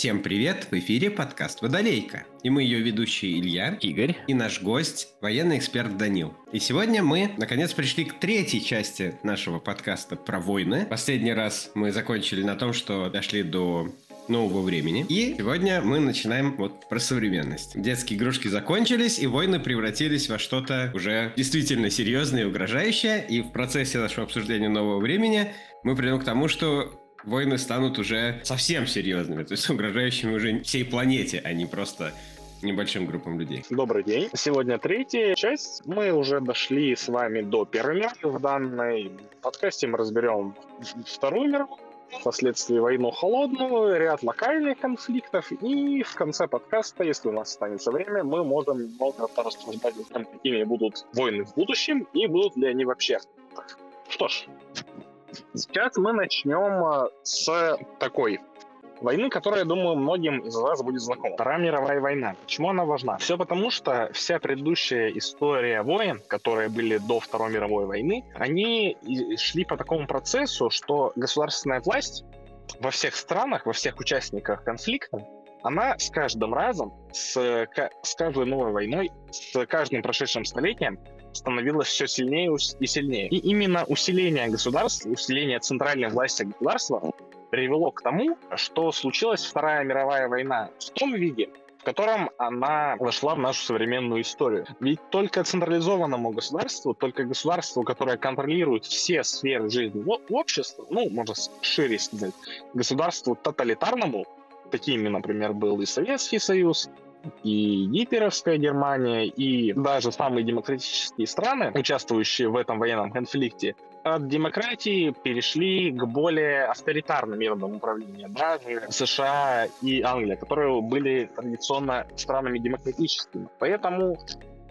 Всем привет! В эфире подкаст «Водолейка». И мы ее ведущие Илья, Игорь и наш гость, военный эксперт Данил. И сегодня мы, наконец, пришли к третьей части нашего подкаста про войны. Последний раз мы закончили на том, что дошли до нового времени. И сегодня мы начинаем вот про современность. Детские игрушки закончились, и войны превратились во что-то уже действительно серьезное и угрожающее. И в процессе нашего обсуждения нового времени мы придем к тому, что войны станут уже совсем серьезными, то есть угрожающими уже всей планете, а не просто небольшим группам людей. Добрый день. Сегодня третья часть. Мы уже дошли с вами до Первой мировой. В данной подкасте мы разберем Вторую мировую, впоследствии войну холодную, ряд локальных конфликтов, и в конце подкаста, если у нас останется время, мы можем немного порассуждать о том, какими будут войны в будущем, и будут ли они вообще. Что ж, Сейчас мы начнем э, с такой войны, которая, думаю, многим из вас будет знакома. Вторая мировая война. Почему она важна? Все потому, что вся предыдущая история войн, которые были до Второй мировой войны, они шли по такому процессу, что государственная власть во всех странах, во всех участниках конфликта, она с каждым разом, с, с каждой новой войной, с каждым прошедшим столетием становилось все сильнее и сильнее. И именно усиление государства, усиление центральной власти государства привело к тому, что случилась Вторая мировая война в том виде, в котором она вошла в нашу современную историю. Ведь только централизованному государству, только государству, которое контролирует все сферы жизни общества, ну, можно шире сказать, государству тоталитарному, такими, например, был и Советский Союз, и гитлеровская Германия, и даже самые демократические страны, участвующие в этом военном конфликте, от демократии перешли к более авторитарным методам управления. Даже США и Англия, которые были традиционно странами демократическими. Поэтому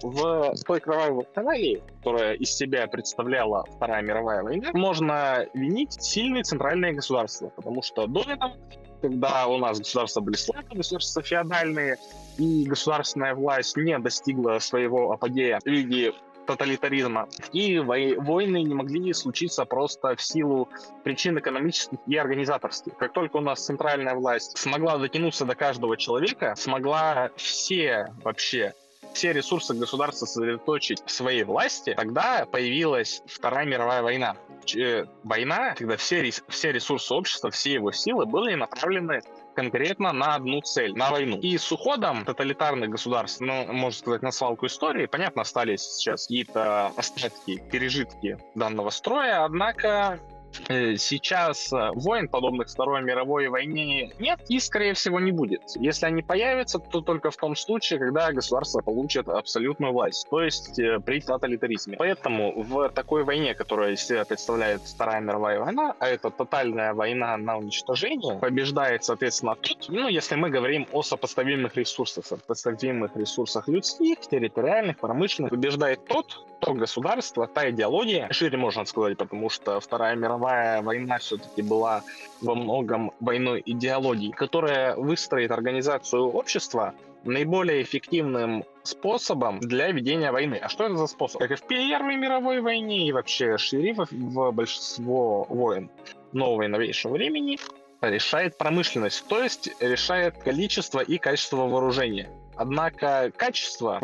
в той кровавой вакханалии, которая из себя представляла Вторая мировая война, можно винить сильные центральные государства, потому что до этого, когда у нас государства были слабые, государства феодальные, и государственная власть не достигла своего апогея в виде тоталитаризма. И войны не могли случиться просто в силу причин экономических и организаторских. Как только у нас центральная власть смогла дотянуться до каждого человека, смогла все вообще все ресурсы государства сосредоточить в своей власти, тогда появилась Вторая мировая война. Э, война, когда все, все ресурсы общества, все его силы были направлены конкретно на одну цель, на войну. И с уходом тоталитарных государств, ну, можно сказать, на свалку истории, понятно, остались сейчас какие-то остатки, пережитки данного строя, однако сейчас э, войн, подобных Второй мировой войне, нет и, скорее всего, не будет. Если они появятся, то только в том случае, когда государство получит абсолютную власть, то есть э, при тоталитаризме. Поэтому в такой войне, которая себя представляет Вторая мировая война, а это тотальная война на уничтожение, побеждает, соответственно, тот, ну, если мы говорим о сопоставимых ресурсах, сопоставимых ресурсах людских, территориальных, промышленных, побеждает тот, то государство, та идеология, шире можно сказать, потому что Вторая мировая война все-таки была во многом войной идеологии, которая выстроит организацию общества наиболее эффективным способом для ведения войны. А что это за способ? Как и в Первой мировой войне и вообще шире в большинство войн нового и новейшего времени, решает промышленность, то есть решает количество и качество вооружения. Однако качество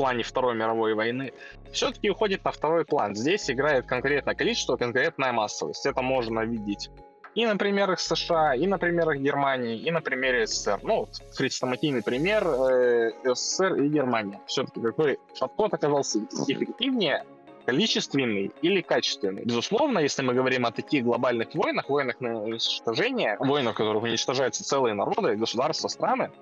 плане Второй мировой войны, все-таки уходит на второй план. Здесь играет конкретное количество, конкретная массовость. Это можно видеть и на примерах США, и на примерах Германии, и на примере СССР. Ну, вот, хрестоматийный пример э, СССР и Германия. Все-таки какой подход оказался эффективнее, количественный или качественный. Безусловно, если мы говорим о таких глобальных войнах, войнах на уничтожение, войнах, в которых уничтожаются целые народы, государства, страны,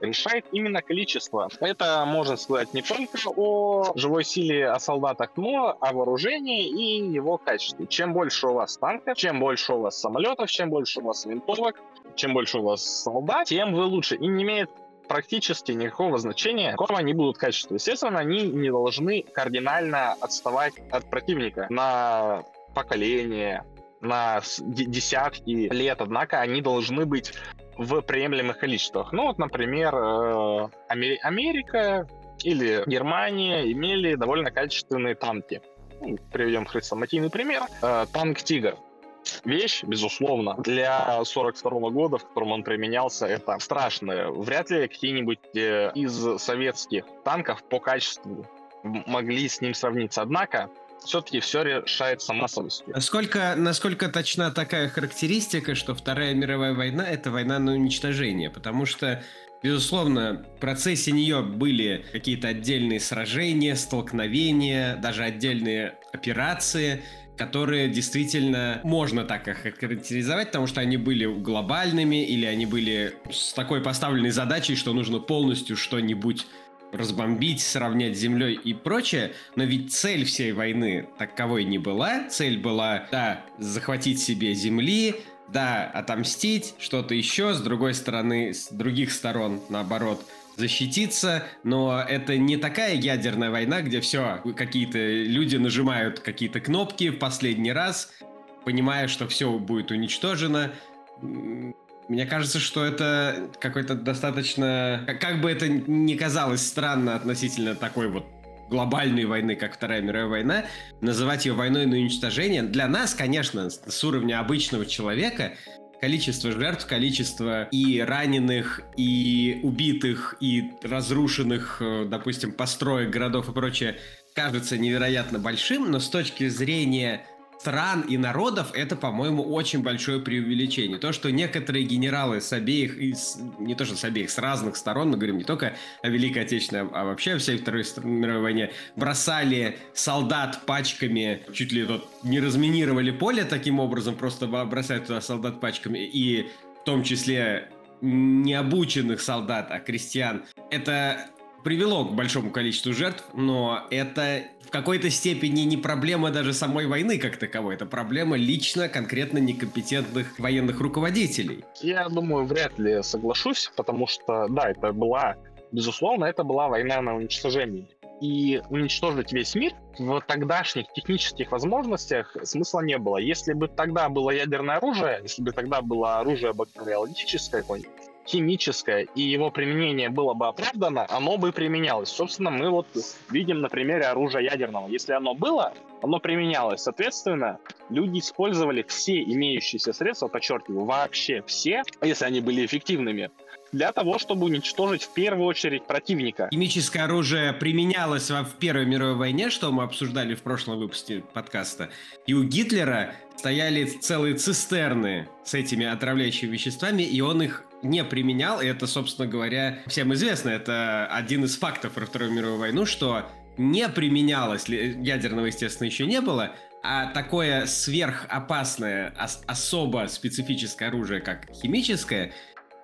решает именно количество. Это можно сказать не только о живой силе, о солдатах, но о вооружении и его качестве. Чем больше у вас танков, чем больше у вас самолетов, чем больше у вас винтовок, чем больше у вас солдат, тем вы лучше. И не имеет практически никакого значения, какого они будут качества. Естественно, они не должны кардинально отставать от противника на поколение, на десятки лет, однако они должны быть в приемлемых количествах. Ну вот, например, э, Америка или Германия имели довольно качественные танки. Ну, приведем хрестоматийный пример. Э, танк «Тигр». Вещь, безусловно. Для 42 года, в котором он применялся, это страшно. Вряд ли какие-нибудь э, из советских танков по качеству могли с ним сравниться. Однако, все-таки все решается массовостью. Насколько, насколько точна такая характеристика, что Вторая мировая война — это война на уничтожение? Потому что Безусловно, в процессе нее были какие-то отдельные сражения, столкновения, даже отдельные операции, которые действительно можно так их характеризовать, потому что они были глобальными или они были с такой поставленной задачей, что нужно полностью что-нибудь разбомбить, сравнять с землей и прочее, но ведь цель всей войны таковой не была. Цель была, да, захватить себе земли, да, отомстить, что-то еще, с другой стороны, с других сторон, наоборот, защититься, но это не такая ядерная война, где все, какие-то люди нажимают какие-то кнопки в последний раз, понимая, что все будет уничтожено. Мне кажется, что это какой-то достаточно... Как бы это ни казалось странно относительно такой вот глобальной войны, как Вторая мировая война, называть ее войной на уничтожение, для нас, конечно, с уровня обычного человека, количество жертв, количество и раненых, и убитых, и разрушенных, э, допустим, построек, городов и прочее, кажется невероятно большим, но с точки зрения стран и народов это, по-моему, очень большое преувеличение. То, что некоторые генералы с обеих, из, не то что с обеих, с разных сторон, мы говорим не только о Великой Отечественной, а вообще о всей Второй мировой войне, бросали солдат пачками, чуть ли тут не разминировали поле таким образом, просто бросают туда солдат пачками, и в том числе необученных солдат, а крестьян. Это привело к большому количеству жертв, но это в какой-то степени не проблема даже самой войны как таковой, это проблема лично конкретно некомпетентных военных руководителей. Я думаю, вряд ли соглашусь, потому что, да, это была, безусловно, это была война на уничтожение. И уничтожить весь мир в тогдашних технических возможностях смысла не было. Если бы тогда было ядерное оружие, если бы тогда было оружие бактериологическое какое-нибудь, химическое, и его применение было бы оправдано, оно бы применялось. Собственно, мы вот видим на примере оружия ядерного. Если оно было, оно применялось. Соответственно, люди использовали все имеющиеся средства, подчеркиваю, вообще все, если они были эффективными, для того, чтобы уничтожить в первую очередь противника. Химическое оружие применялось в Первой мировой войне, что мы обсуждали в прошлом выпуске подкаста. И у Гитлера стояли целые цистерны с этими отравляющими веществами, и он их не применял, и это, собственно говоря, всем известно, это один из фактов про Вторую мировую войну, что не применялось, ядерного, естественно, еще не было, а такое сверхопасное, ос- особо специфическое оружие, как химическое,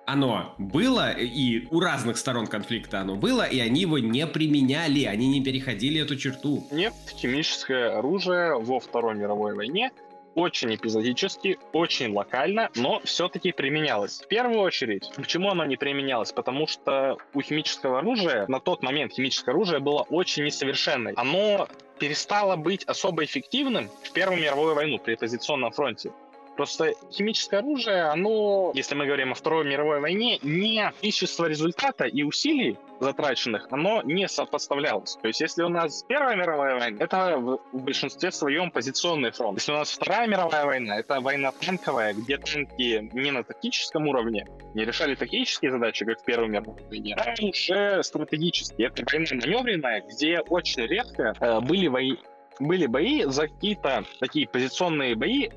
оно было, и у разных сторон конфликта оно было, и они его не применяли, они не переходили эту черту. Нет, химическое оружие во Второй мировой войне очень эпизодически, очень локально, но все-таки применялось. В первую очередь, почему оно не применялось? Потому что у химического оружия, на тот момент химическое оружие было очень несовершенное. Оно перестало быть особо эффективным в Первую мировую войну при позиционном фронте. Просто химическое оружие, оно, если мы говорим о Второй мировой войне, не количество результата и усилий затраченных, оно не сопоставлялось. То есть, если у нас Первая мировая война, это в, большинстве своем позиционный фронт. Если у нас Вторая мировая война, это война танковая, где танки не на тактическом уровне, не решали тактические задачи, как в Первой мировой войне, а уже стратегические. Это война маневренная, где очень редко э, были бои были бои за какие-то такие позиционные бои,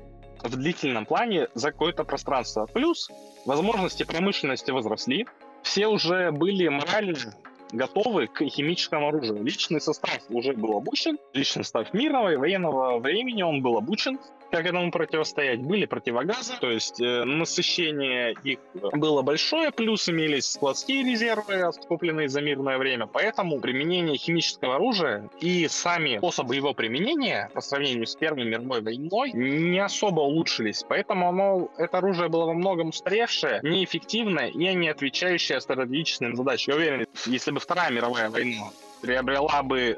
в длительном плане за какое-то пространство. Плюс возможности промышленности возросли, все уже были морально готовы к химическому оружию. Личный состав уже был обучен, личный состав мирного и военного времени он был обучен, как этому противостоять. Были противогазы, то есть э, насыщение их было большое, плюс имелись складские резервы, скопленные за мирное время. Поэтому применение химического оружия и сами способы его применения по сравнению с Первой мировой войной не особо улучшились. Поэтому оно, это оружие было во многом устаревшее, неэффективное и не отвечающее стратегическим задачам. Я уверен, если бы Вторая мировая война приобрела бы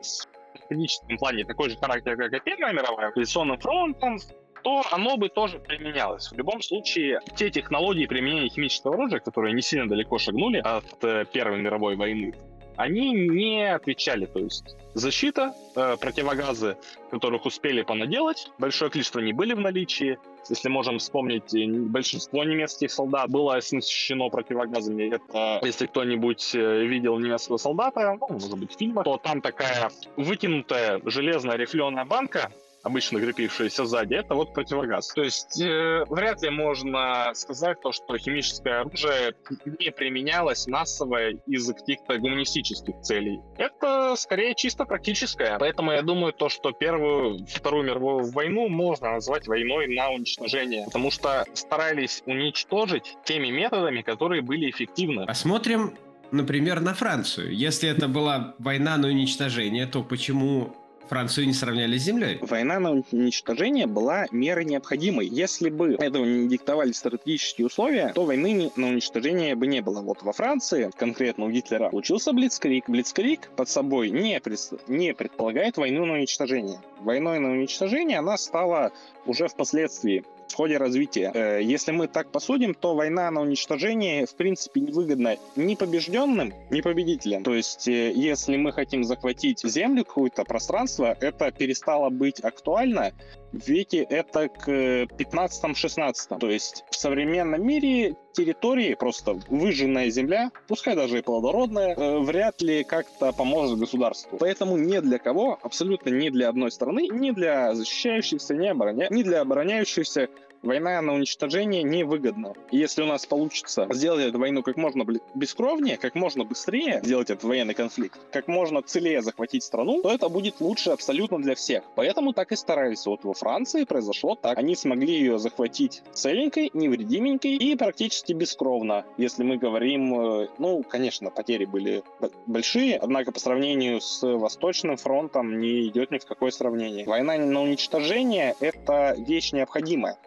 стратегическом плане такой же характер, как и Первая мировая, коалиционным фронтом, то оно бы тоже применялось. В любом случае, те технологии применения химического оружия, которые не сильно далеко шагнули от э, Первой мировой войны, они не отвечали. То есть защита, э, противогазы, которых успели понаделать, большое количество не были в наличии. Если можем вспомнить, э, большинство немецких солдат было оснащено противогазами. Это, если кто-нибудь э, видел немецкого солдата, ну, может быть, в фильмах, то там такая вытянутая железная рифленая банка, обычно крепившиеся сзади, это вот противогаз. То есть э, вряд ли можно сказать то, что химическое оружие не применялось массово из-за каких-то гуманистических целей. Это скорее чисто практическое. Поэтому я думаю то, что Первую, Вторую мировую войну можно назвать войной на уничтожение, потому что старались уничтожить теми методами, которые были эффективны. Посмотрим например, на Францию. Если это была война на уничтожение, то почему Францию не сравняли с землей? Война на уничтожение была мерой необходимой. Если бы этого не диктовали стратегические условия, то войны на уничтожение бы не было. Вот во Франции, конкретно у Гитлера, учился Блицкрик. Блицкрик под собой не, пред... не предполагает войну на уничтожение. Войной на уничтожение она стала уже впоследствии в ходе развития. Э, если мы так посудим, то война на уничтожение, в принципе, невыгодна ни побежденным, ни победителям. То есть, э, если мы хотим захватить землю, какое-то пространство, это перестало быть актуально веке это к 15-16. То есть в современном мире территории, просто выжженная земля, пускай даже и плодородная, э, вряд ли как-то поможет государству. Поэтому ни для кого, абсолютно ни для одной страны, ни для защищающихся, ни, обороня... ни для обороняющихся война на уничтожение невыгодна. И если у нас получится сделать эту войну как можно бескровнее, как можно быстрее сделать этот военный конфликт, как можно целее захватить страну, то это будет лучше абсолютно для всех. Поэтому так и старались. Вот во Франции произошло так. Они смогли ее захватить целенькой, невредименькой и практически бескровно. Если мы говорим, э, ну, конечно, потери были большие, однако по сравнению с Восточным фронтом не идет ни в какое сравнение. Война на уничтожение — это вещь необходимая.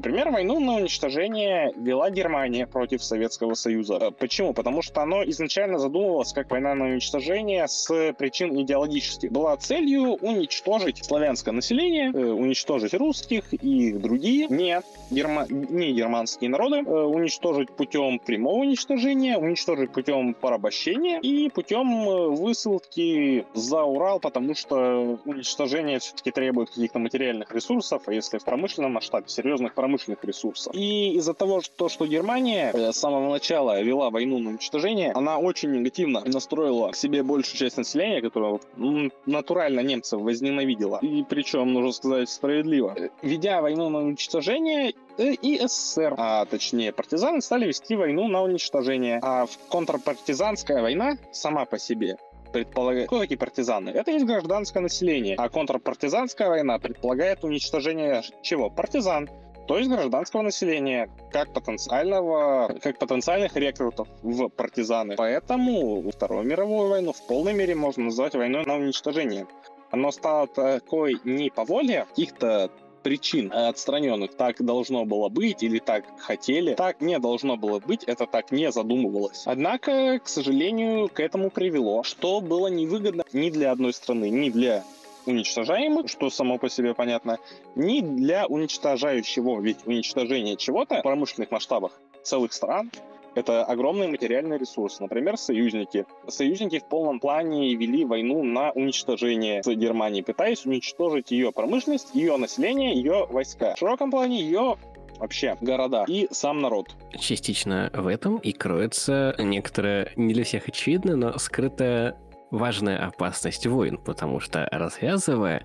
Например, войну на уничтожение вела Германия против Советского Союза. Э, почему? Потому что оно изначально задумывалось как война на уничтожение с причин идеологических. Была целью уничтожить славянское население, э, уничтожить русских и другие не, герма... не германские народы, э, уничтожить путем прямого уничтожения, уничтожить путем порабощения и путем высылки за Урал, потому что уничтожение все-таки требует каких-то материальных ресурсов, а если в промышленном масштабе серьезных промышленных ресурсов. И из-за того, что, что Германия э, с самого начала вела войну на уничтожение, она очень негативно настроила к себе большую часть населения, которая ну, натурально немцев возненавидела. И причем, нужно сказать, справедливо. Ведя войну на уничтожение, э, и СССР, а точнее партизаны, стали вести войну на уничтожение. А контрпартизанская война сама по себе предполагает... Кто такие партизаны? Это есть гражданское население. А контрпартизанская война предполагает уничтожение чего? Партизан то есть гражданского населения, как потенциального, как потенциальных рекрутов в партизаны. Поэтому Вторую мировую войну в полной мере можно назвать войной на уничтожение. Оно стало такой не по воле каких-то причин отстраненных так должно было быть или так хотели. Так не должно было быть, это так не задумывалось. Однако, к сожалению, к этому привело, что было невыгодно ни для одной страны, ни для уничтожаемых, что само по себе понятно, ни для уничтожающего, ведь уничтожение чего-то в промышленных масштабах целых стран это огромный материальный ресурс. Например, союзники. Союзники в полном плане вели войну на уничтожение с Германией, пытаясь уничтожить ее промышленность, ее население, ее войска. В широком плане ее вообще города и сам народ. Частично в этом и кроется некоторая, не для всех очевидно, но скрытая важная опасность войн, потому что развязывая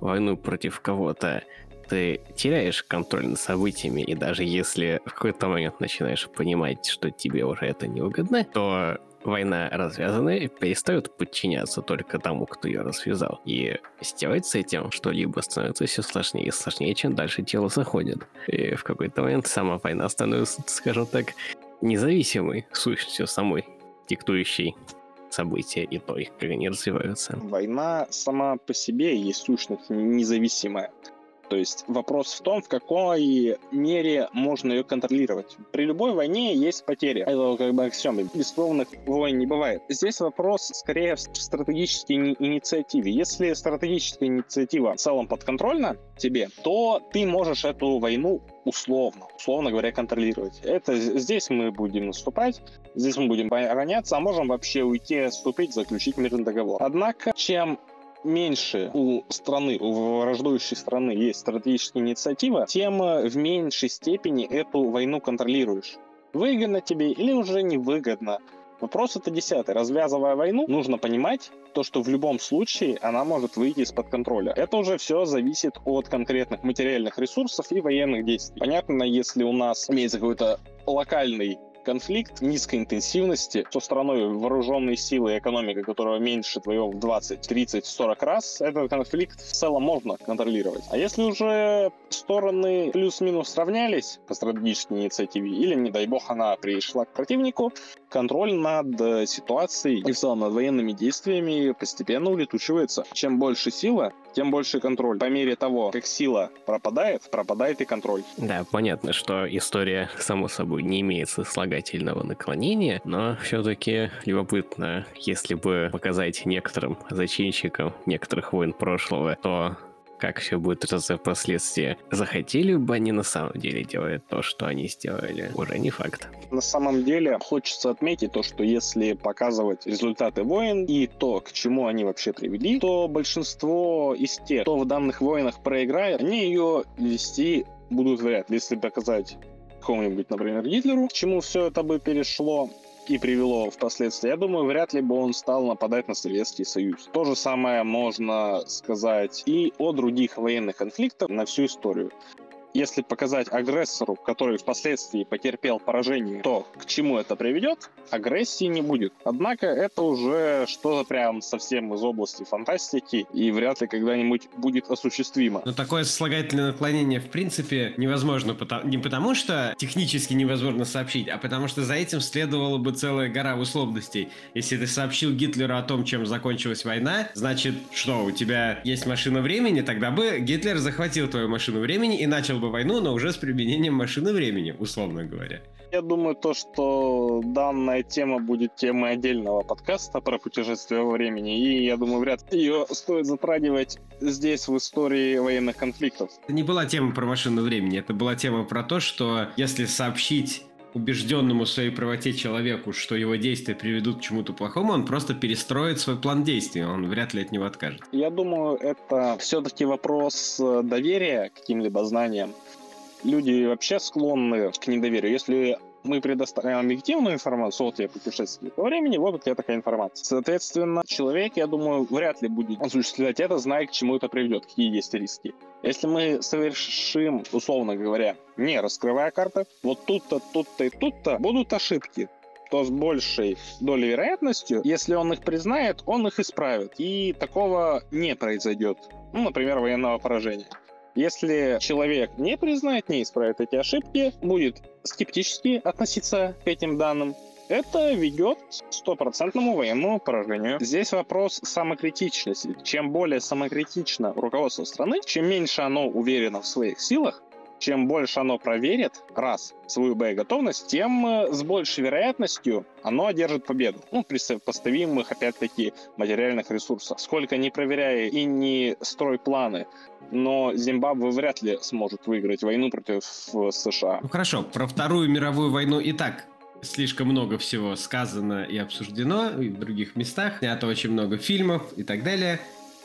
войну против кого-то, ты теряешь контроль над событиями, и даже если в какой-то момент начинаешь понимать, что тебе уже это не выгодно, то война развязанная перестает подчиняться только тому, кто ее развязал. И сделать с этим что-либо становится все сложнее и сложнее, чем дальше тело заходит. И в какой-то момент сама война становится, скажем так, независимой сущностью самой, диктующей события и то, как они развиваются. Война сама по себе есть сущность независимая. То есть вопрос в том, в какой мере можно ее контролировать. При любой войне есть потери. Это как бы аксиома. Бескровных войн не бывает. Здесь вопрос скорее в стратегической инициативе. Если стратегическая инициатива в целом подконтрольна тебе, то ты можешь эту войну условно, условно говоря, контролировать. Это здесь мы будем наступать, здесь мы будем обороняться, а можем вообще уйти, отступить, заключить мирный договор. Однако, чем меньше у страны, у враждующей страны есть стратегическая инициатива, тем в меньшей степени эту войну контролируешь. Выгодно тебе или уже невыгодно. Вопрос это десятый. Развязывая войну, нужно понимать, то, что в любом случае она может выйти из-под контроля. Это уже все зависит от конкретных материальных ресурсов и военных действий. Понятно, если у нас имеется какой-то локальный конфликт низкой интенсивности со страной вооруженной силы и экономика, которая меньше твоего в 20, 30, 40 раз, этот конфликт в целом можно контролировать. А если уже стороны плюс-минус сравнялись по стратегической инициативе, или, не дай бог, она пришла к противнику, контроль над э, ситуацией и в целом над военными действиями постепенно улетучивается. Чем больше сила, тем больше контроль. По мере того, как сила пропадает, пропадает и контроль. Да, понятно, что история, само собой, не имеет сослагательного наклонения, но все-таки любопытно, если бы показать некоторым зачинщикам некоторых войн прошлого, то как все будет развиваться впоследствии. Захотели бы они на самом деле делать то, что они сделали, уже не факт. На самом деле хочется отметить то, что если показывать результаты войн и то, к чему они вообще привели, то большинство из тех, кто в данных войнах проиграет, они ее вести будут вряд ли. Если показать какому-нибудь, например, Гитлеру, к чему все это бы перешло, и привело впоследствии, я думаю, вряд ли бы он стал нападать на Советский Союз. То же самое можно сказать и о других военных конфликтах на всю историю если показать агрессору, который впоследствии потерпел поражение, то к чему это приведет, агрессии не будет. Однако это уже что-то прям совсем из области фантастики и вряд ли когда-нибудь будет осуществимо. Но такое слагательное наклонение в принципе невозможно не потому, что технически невозможно сообщить, а потому что за этим следовала бы целая гора условностей. Если ты сообщил Гитлеру о том, чем закончилась война, значит, что, у тебя есть машина времени, тогда бы Гитлер захватил твою машину времени и начал бы войну, но уже с применением машины времени, условно говоря. Я думаю, то, что данная тема будет темой отдельного подкаста про путешествие во времени, и я думаю, вряд ли ее стоит затрагивать здесь, в истории военных конфликтов. Это не была тема про машину времени, это была тема про то, что если сообщить убежденному в своей правоте человеку, что его действия приведут к чему-то плохому, он просто перестроит свой план действий, он вряд ли от него откажет. Я думаю, это все-таки вопрос э, доверия к каким-либо знаниям. Люди вообще склонны к недоверию. Если мы предоставим объективную информацию, вот я путешествие по времени, вот я такая информация. Соответственно, человек, я думаю, вряд ли будет осуществлять это, зная, к чему это приведет, какие есть риски. Если мы совершим, условно говоря, не раскрывая карты, вот тут-то, тут-то и тут-то будут ошибки, то с большей долей вероятностью, если он их признает, он их исправит. И такого не произойдет. Ну, например, военного поражения. Если человек не признает, не исправит эти ошибки, будет скептически относиться к этим данным, это ведет к стопроцентному военному поражению. Здесь вопрос самокритичности. Чем более самокритично руководство страны, чем меньше оно уверено в своих силах, чем больше оно проверит, раз, свою боеготовность, тем э, с большей вероятностью оно одержит победу. Ну, при сопоставимых, опять-таки, материальных ресурсах. Сколько не проверяя и не строй планы, но Зимбабве вряд ли сможет выиграть войну против э, США. Ну хорошо, про Вторую мировую войну и так слишком много всего сказано и обсуждено и в других местах. Снято очень много фильмов и так далее.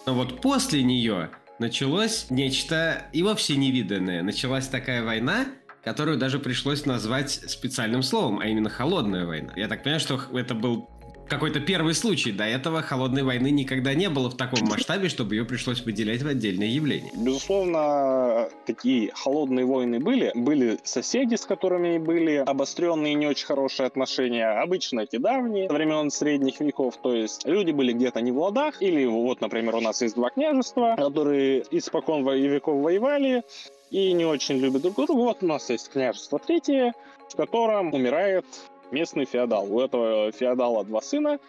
Но вот после нее началось нечто и вовсе невиданное. Началась такая война, которую даже пришлось назвать специальным словом, а именно холодная война. Я так понимаю, что это был какой-то первый случай. До этого холодной войны никогда не было в таком масштабе, чтобы ее пришлось выделять в отдельное явление. Безусловно, такие холодные войны были. Были соседи, с которыми были обостренные не очень хорошие отношения. Обычно эти давние, времен средних веков. То есть люди были где-то не в ладах. Или вот, например, у нас есть два княжества, которые испокон веков воевали и не очень любят друг друга. Вот у нас есть княжество третье, в котором умирает местный феодал. У этого феодала два сына,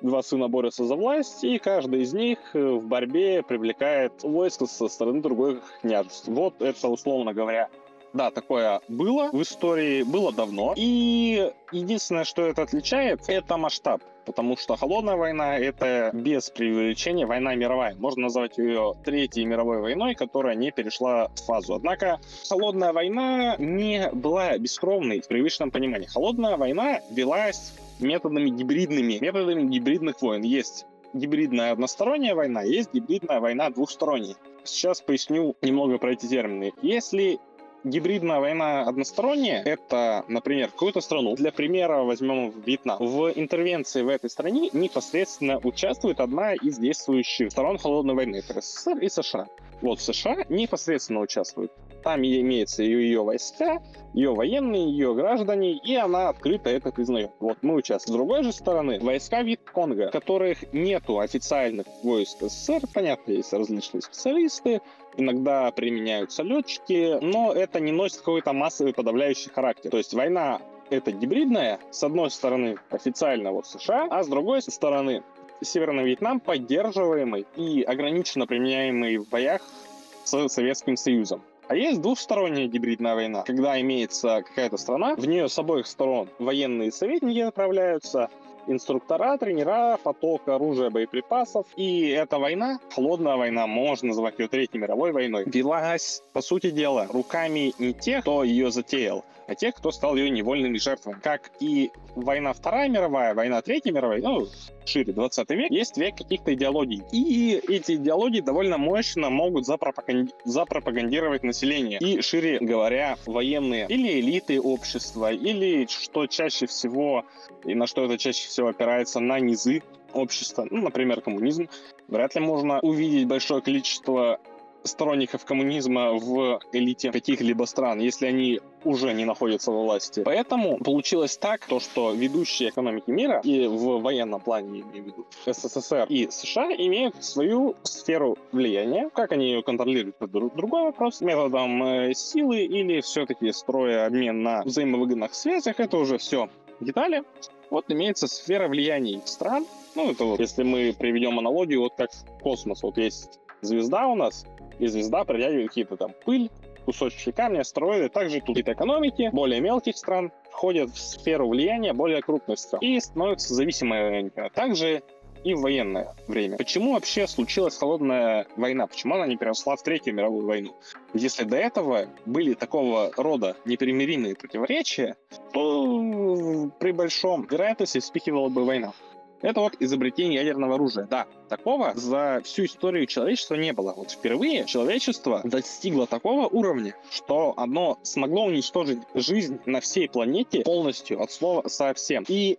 два сына борются за власть, и каждый из них э, в борьбе привлекает войско со стороны других княжеств. Вот это, условно говоря, да, такое было в истории, было давно. И единственное, что это отличает, это масштаб. Потому что холодная война — это без преувеличения война мировая. Можно назвать ее Третьей мировой войной, которая не перешла в фазу. Однако холодная война не была бескровной в привычном понимании. Холодная война велась методами гибридными, методами гибридных войн. Есть гибридная односторонняя война, есть гибридная война двухсторонняя. Сейчас поясню немного про эти термины. Если гибридная война односторонняя, это, например, какую-то страну, для примера возьмем Вьетнам, в интервенции в этой стране непосредственно участвует одна из действующих сторон холодной войны, это СССР и США. Вот США непосредственно участвуют. Там имеется ее войска, ее военные, ее граждане, и она открыто это признает. Вот мы участвуем. С другой же стороны, войска Витконга, которых нету официальных войск СССР, понятно, есть различные специалисты, иногда применяются летчики, но это не носит какой-то массовый подавляющий характер. То есть война это гибридная, с одной стороны официально вот США, а с другой стороны Северный Вьетнам поддерживаемый и ограниченно применяемый в боях с Советским Союзом. А есть двухсторонняя гибридная война, когда имеется какая-то страна, в нее с обоих сторон военные советники отправляются, инструктора, тренера, поток оружия, боеприпасов. И эта война, холодная война, можно назвать ее Третьей мировой войной, велась, по сути дела, руками не тех, кто ее затеял, а тех, кто стал ее невольными жертвами. Как и война Вторая мировая, война Третья мировая, ну, шире, 20 век, есть век каких-то идеологий. И эти идеологии довольно мощно могут запропаганди... запропагандировать население. И, шире говоря, военные или элиты общества, или, что чаще всего, и на что это чаще всего опирается, на низы общества, ну, например, коммунизм, вряд ли можно увидеть большое количество сторонников коммунизма в элите каких-либо стран, если они уже не находятся во власти. Поэтому получилось так, то, что ведущие экономики мира, и в военном плане, я имею в виду, СССР и США, имеют свою сферу влияния. Как они ее контролируют, это другой вопрос. Методом э, силы или все-таки строя обмен на взаимовыгодных связях, это уже все детали. Вот имеется сфера влияний стран. Ну, это вот, если мы приведем аналогию, вот как космос. Вот есть звезда у нас, и звезда притягивает какие-то там пыль, кусочки камня, астероиды. Также тут какие-то экономики более мелких стран входят в сферу влияния более крупных стран и становятся зависимыми. Также и в военное время. Почему вообще случилась холодная война? Почему она не переросла в Третью мировую войну? Если до этого были такого рода непримиримые противоречия, то при большом вероятности вспихивала бы война. Это вот изобретение ядерного оружия. Да, такого за всю историю человечества не было. Вот впервые человечество достигло такого уровня, что оно смогло уничтожить жизнь на всей планете полностью, от слова совсем. И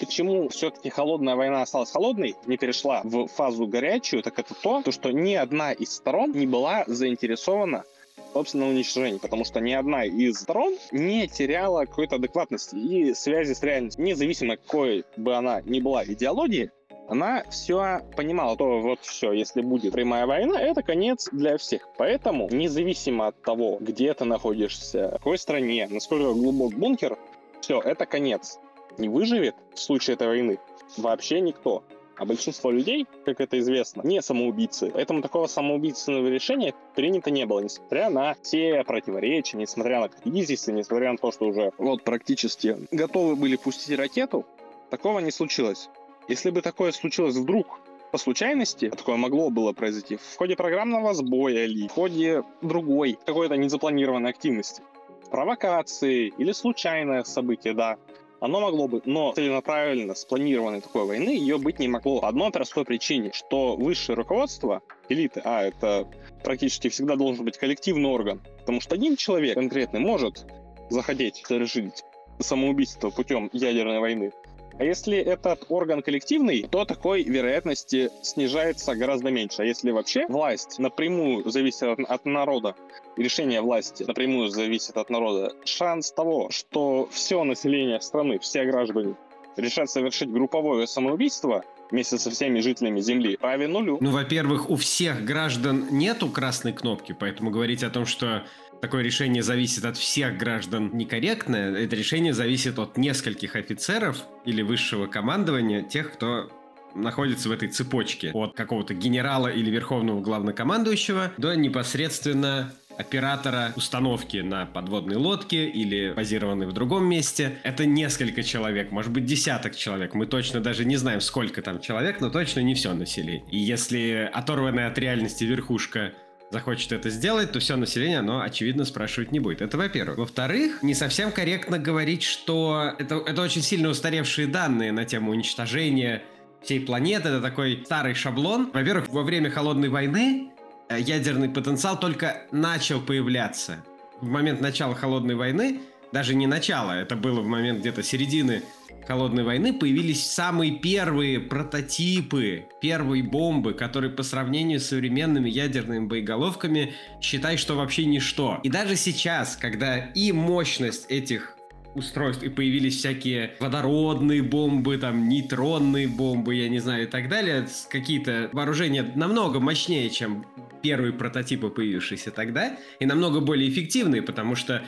почему все-таки холодная война осталась холодной, не перешла в фазу горячую, так это то, то, что ни одна из сторон не была заинтересована собственно, уничтожении, потому что ни одна из сторон не теряла какой-то адекватности и связи с реальностью. Независимо, какой бы она ни была идеологии, она все понимала, то вот все, если будет прямая война, это конец для всех. Поэтому, независимо от того, где ты находишься, в какой стране, насколько глубок бункер, все, это конец. Не выживет в случае этой войны вообще никто. А большинство людей, как это известно, не самоубийцы. Поэтому такого самоубийственного решения принято не было, несмотря на все противоречия, несмотря на кризисы, несмотря на то, что уже вот практически готовы были пустить ракету, такого не случилось. Если бы такое случилось вдруг, по случайности, такое могло было произойти в ходе программного сбоя или в ходе другой какой-то незапланированной активности, провокации или случайное событие, да, оно могло быть, но целенаправленно спланированной такой войны ее быть не могло. Одной простой причине, что высшее руководство, элиты, а это практически всегда должен быть коллективный орган, потому что один человек конкретный может захотеть совершить самоубийство путем ядерной войны, а если этот орган коллективный, то такой вероятности снижается гораздо меньше. А если вообще власть напрямую зависит от, от народа, решение власти напрямую зависит от народа, шанс того, что все население страны, все граждане решат совершить групповое самоубийство, вместе со всеми жителями Земли равен нулю. Ну, во-первых, у всех граждан нету красной кнопки, поэтому говорить о том, что такое решение зависит от всех граждан некорректное. Это решение зависит от нескольких офицеров или высшего командования, тех, кто находится в этой цепочке. От какого-то генерала или верховного главнокомандующего до непосредственно оператора установки на подводной лодке или базированной в другом месте. Это несколько человек, может быть десяток человек. Мы точно даже не знаем, сколько там человек, но точно не все население. И если оторванная от реальности верхушка захочет это сделать, то все население, оно, очевидно, спрашивать не будет. Это во-первых. Во-вторых, не совсем корректно говорить, что это, это очень сильно устаревшие данные на тему уничтожения всей планеты. Это такой старый шаблон. Во-первых, во время Холодной войны э, ядерный потенциал только начал появляться. В момент начала Холодной войны, даже не начало, это было в момент где-то середины Холодной войны появились самые первые прототипы первой бомбы, которые по сравнению с современными ядерными боеголовками считай, что вообще ничто. И даже сейчас, когда и мощность этих устройств, и появились всякие водородные бомбы, там, нейтронные бомбы, я не знаю, и так далее, какие-то вооружения намного мощнее, чем первые прототипы, появившиеся тогда, и намного более эффективные, потому что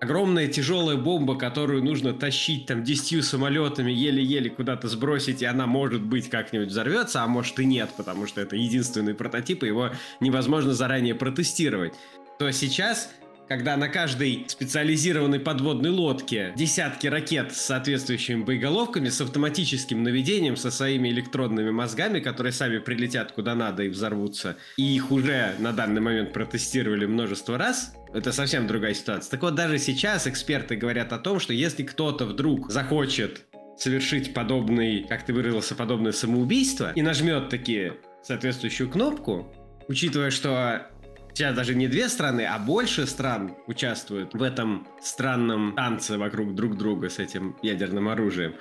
огромная тяжелая бомба, которую нужно тащить там десятью самолетами, еле-еле куда-то сбросить, и она может быть как-нибудь взорвется, а может и нет, потому что это единственный прототип, и его невозможно заранее протестировать, то сейчас когда на каждой специализированной подводной лодке десятки ракет с соответствующими боеголовками, с автоматическим наведением, со своими электронными мозгами, которые сами прилетят куда надо и взорвутся, и их уже на данный момент протестировали множество раз, это совсем другая ситуация. Так вот, даже сейчас эксперты говорят о том, что если кто-то вдруг захочет совершить подобный, как ты выразился, подобное самоубийство и нажмет таки соответствующую кнопку, учитывая, что сейчас даже не две страны, а больше стран участвуют в этом странном танце вокруг друг друга с этим ядерным оружием,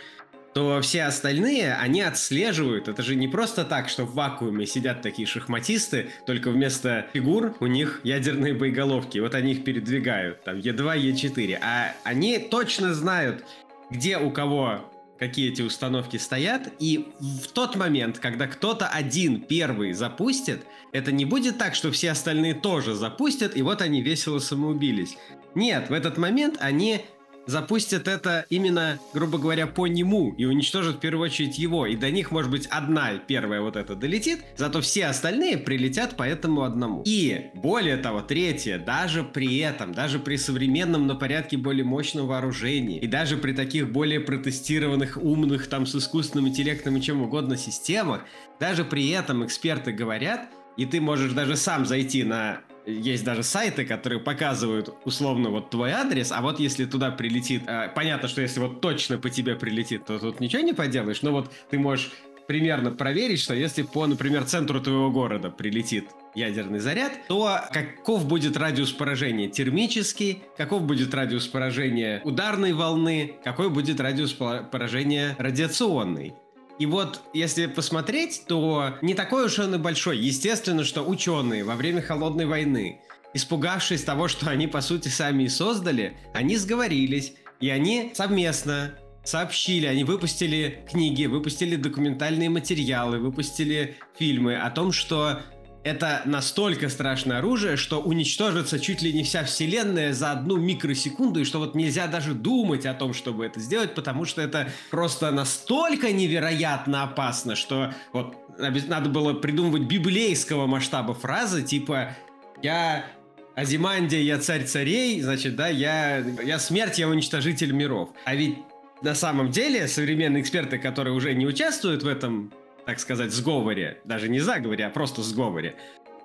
то все остальные, они отслеживают. Это же не просто так, что в вакууме сидят такие шахматисты, только вместо фигур у них ядерные боеголовки. Вот они их передвигают, там Е2, Е4. А они точно знают, где у кого какие эти установки стоят, и в тот момент, когда кто-то один первый запустит, это не будет так, что все остальные тоже запустят, и вот они весело самоубились. Нет, в этот момент они запустят это именно, грубо говоря, по нему и уничтожат в первую очередь его. И до них, может быть, одна первая вот эта долетит, зато все остальные прилетят по этому одному. И, более того, третье, даже при этом, даже при современном на порядке более мощном вооружении, и даже при таких более протестированных, умных, там, с искусственным интеллектом и чем угодно системах, даже при этом эксперты говорят, и ты можешь даже сам зайти на есть даже сайты, которые показывают условно вот твой адрес, а вот если туда прилетит, э, понятно, что если вот точно по тебе прилетит, то тут ничего не поделаешь, но вот ты можешь примерно проверить, что если по, например, центру твоего города прилетит ядерный заряд, то каков будет радиус поражения? Термический, каков будет радиус поражения ударной волны, какой будет радиус поражения радиационный. И вот, если посмотреть, то не такой уж он и большой. Естественно, что ученые во время Холодной войны, испугавшись того, что они, по сути, сами и создали, они сговорились, и они совместно сообщили, они выпустили книги, выпустили документальные материалы, выпустили фильмы о том, что это настолько страшное оружие, что уничтожится чуть ли не вся вселенная за одну микросекунду, и что вот нельзя даже думать о том, чтобы это сделать, потому что это просто настолько невероятно опасно, что вот надо было придумывать библейского масштаба фразы, типа «Я Азимандия, я царь царей, значит, да, я, я смерть, я уничтожитель миров». А ведь на самом деле современные эксперты, которые уже не участвуют в этом так сказать, сговоре, даже не заговоре, а просто сговоре,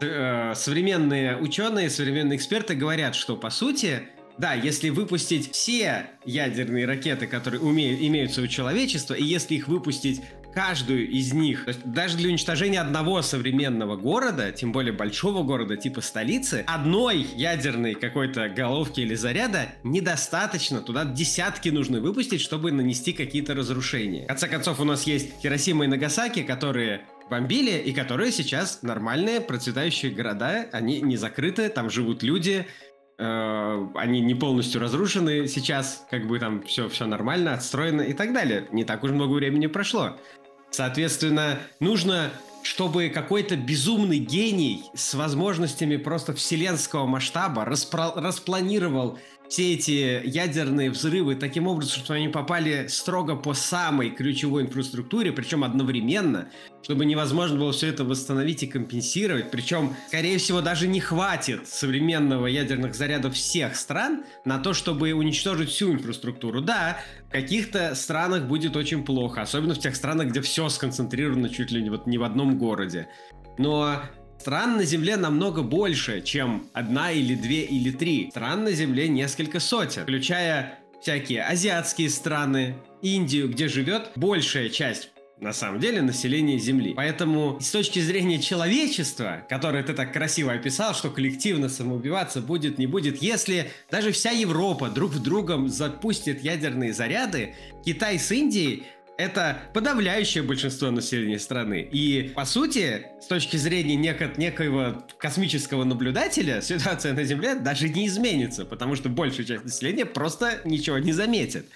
э, современные ученые, современные эксперты говорят, что по сути, да, если выпустить все ядерные ракеты, которые умеют, имеются у человечества, и если их выпустить каждую из них, то есть даже для уничтожения одного современного города, тем более большого города типа столицы, одной ядерной какой-то головки или заряда недостаточно. Туда десятки нужно выпустить, чтобы нанести какие-то разрушения. В конце концов, у нас есть Хиросима и Нагасаки, которые бомбили, и которые сейчас нормальные, процветающие города, они не закрыты, там живут люди, э, они не полностью разрушены сейчас, как бы там все, все нормально, отстроено и так далее. Не так уж много времени прошло. Соответственно, нужно чтобы какой-то безумный гений с возможностями просто вселенского масштаба распро- распланировал все эти ядерные взрывы таким образом, что они попали строго по самой ключевой инфраструктуре, причем одновременно, чтобы невозможно было все это восстановить и компенсировать. Причем, скорее всего, даже не хватит современного ядерных зарядов всех стран на то, чтобы уничтожить всю инфраструктуру. Да, в каких-то странах будет очень плохо, особенно в тех странах, где все сконцентрировано чуть ли не, вот не в одном городе. Но Стран на Земле намного больше, чем одна или две или три. Стран на Земле несколько сотен, включая всякие азиатские страны, Индию, где живет большая часть на самом деле населения Земли. Поэтому с точки зрения человечества, которое ты так красиво описал, что коллективно самоубиваться будет, не будет, если даже вся Европа друг в другом запустит ядерные заряды, Китай с Индией это подавляющее большинство населения страны. И, по сути, с точки зрения неко- некоего космического наблюдателя, ситуация на Земле даже не изменится, потому что большая часть населения просто ничего не заметит.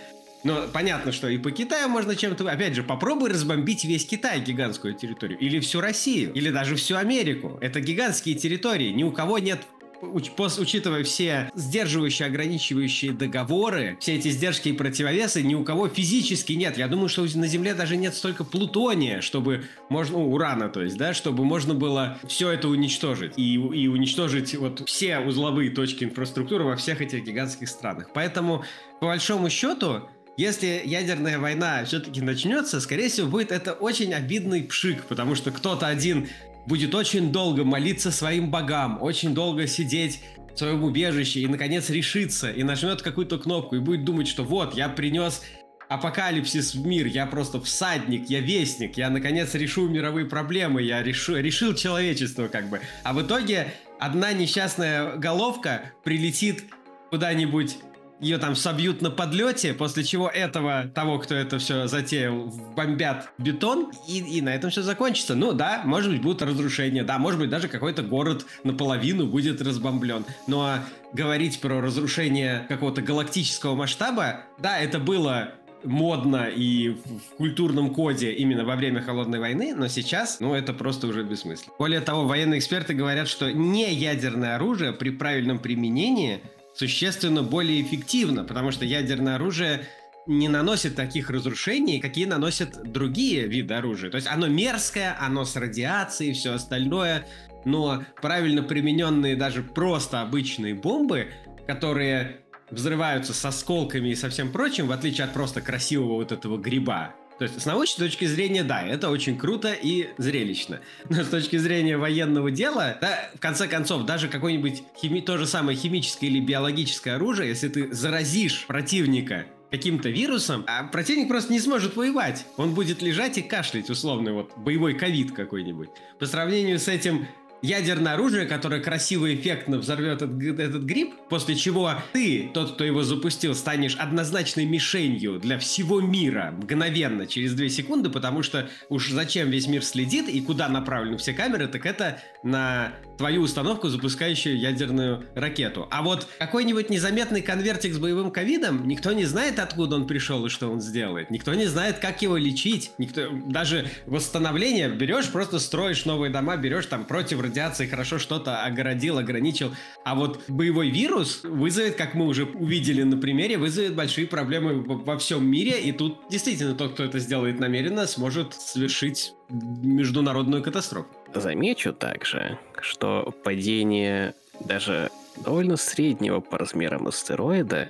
Но понятно, что и по Китаю можно чем-то... Опять же, попробуй разбомбить весь Китай, гигантскую территорию. Или всю Россию. Или даже всю Америку. Это гигантские территории. Ни у кого нет уч- учитывая все сдерживающие, ограничивающие договоры, все эти сдержки и противовесы, ни у кого физически нет. Я думаю, что на Земле даже нет столько плутония, чтобы можно, ну, урана, то есть, да, чтобы можно было все это уничтожить и, и уничтожить вот все узловые точки инфраструктуры во всех этих гигантских странах. Поэтому, по большому счету, если ядерная война все-таки начнется, скорее всего, будет это очень обидный пшик, потому что кто-то один будет очень долго молиться своим богам, очень долго сидеть в своем убежище и, наконец, решится и нажмет какую-то кнопку и будет думать, что вот, я принес апокалипсис в мир, я просто всадник, я вестник, я, наконец, решу мировые проблемы, я решу, решил человечество, как бы. А в итоге одна несчастная головка прилетит куда-нибудь ее там собьют на подлете, после чего этого, того, кто это все затеял, бомбят бетон, и, и на этом все закончится. Ну да, может быть, будут разрушения, да, может быть, даже какой-то город наполовину будет разбомблен. Но говорить про разрушение какого-то галактического масштаба, да, это было модно и в культурном коде именно во время холодной войны, но сейчас, ну, это просто уже бессмысленно. Более того, военные эксперты говорят, что не ядерное оружие при правильном применении существенно более эффективно, потому что ядерное оружие не наносит таких разрушений, какие наносят другие виды оружия. То есть оно мерзкое, оно с радиацией и все остальное, но правильно примененные даже просто обычные бомбы, которые взрываются с осколками и со всем прочим, в отличие от просто красивого вот этого гриба, то есть с научной точки зрения, да, это очень круто и зрелищно. Но с точки зрения военного дела, да, в конце концов, даже какое-нибудь хими... то же самое химическое или биологическое оружие, если ты заразишь противника каким-то вирусом, а противник просто не сможет воевать. Он будет лежать и кашлять, условно, вот боевой ковид какой-нибудь. По сравнению с этим ядерное оружие, которое красиво и эффектно взорвет этот, этот гриб, после чего ты, тот, кто его запустил, станешь однозначной мишенью для всего мира мгновенно, через 2 секунды, потому что уж зачем весь мир следит и куда направлены все камеры, так это на твою установку, запускающую ядерную ракету. А вот какой-нибудь незаметный конвертик с боевым ковидом, никто не знает, откуда он пришел и что он сделает. Никто не знает, как его лечить. Никто... Даже восстановление берешь, просто строишь новые дома, берешь там против радиации, хорошо что-то огородил, ограничил. А вот боевой вирус вызовет, как мы уже увидели на примере, вызовет большие проблемы во всем мире. И тут действительно тот, кто это сделает намеренно, сможет совершить международную катастрофу. Замечу также, что падение даже довольно среднего по размерам астероида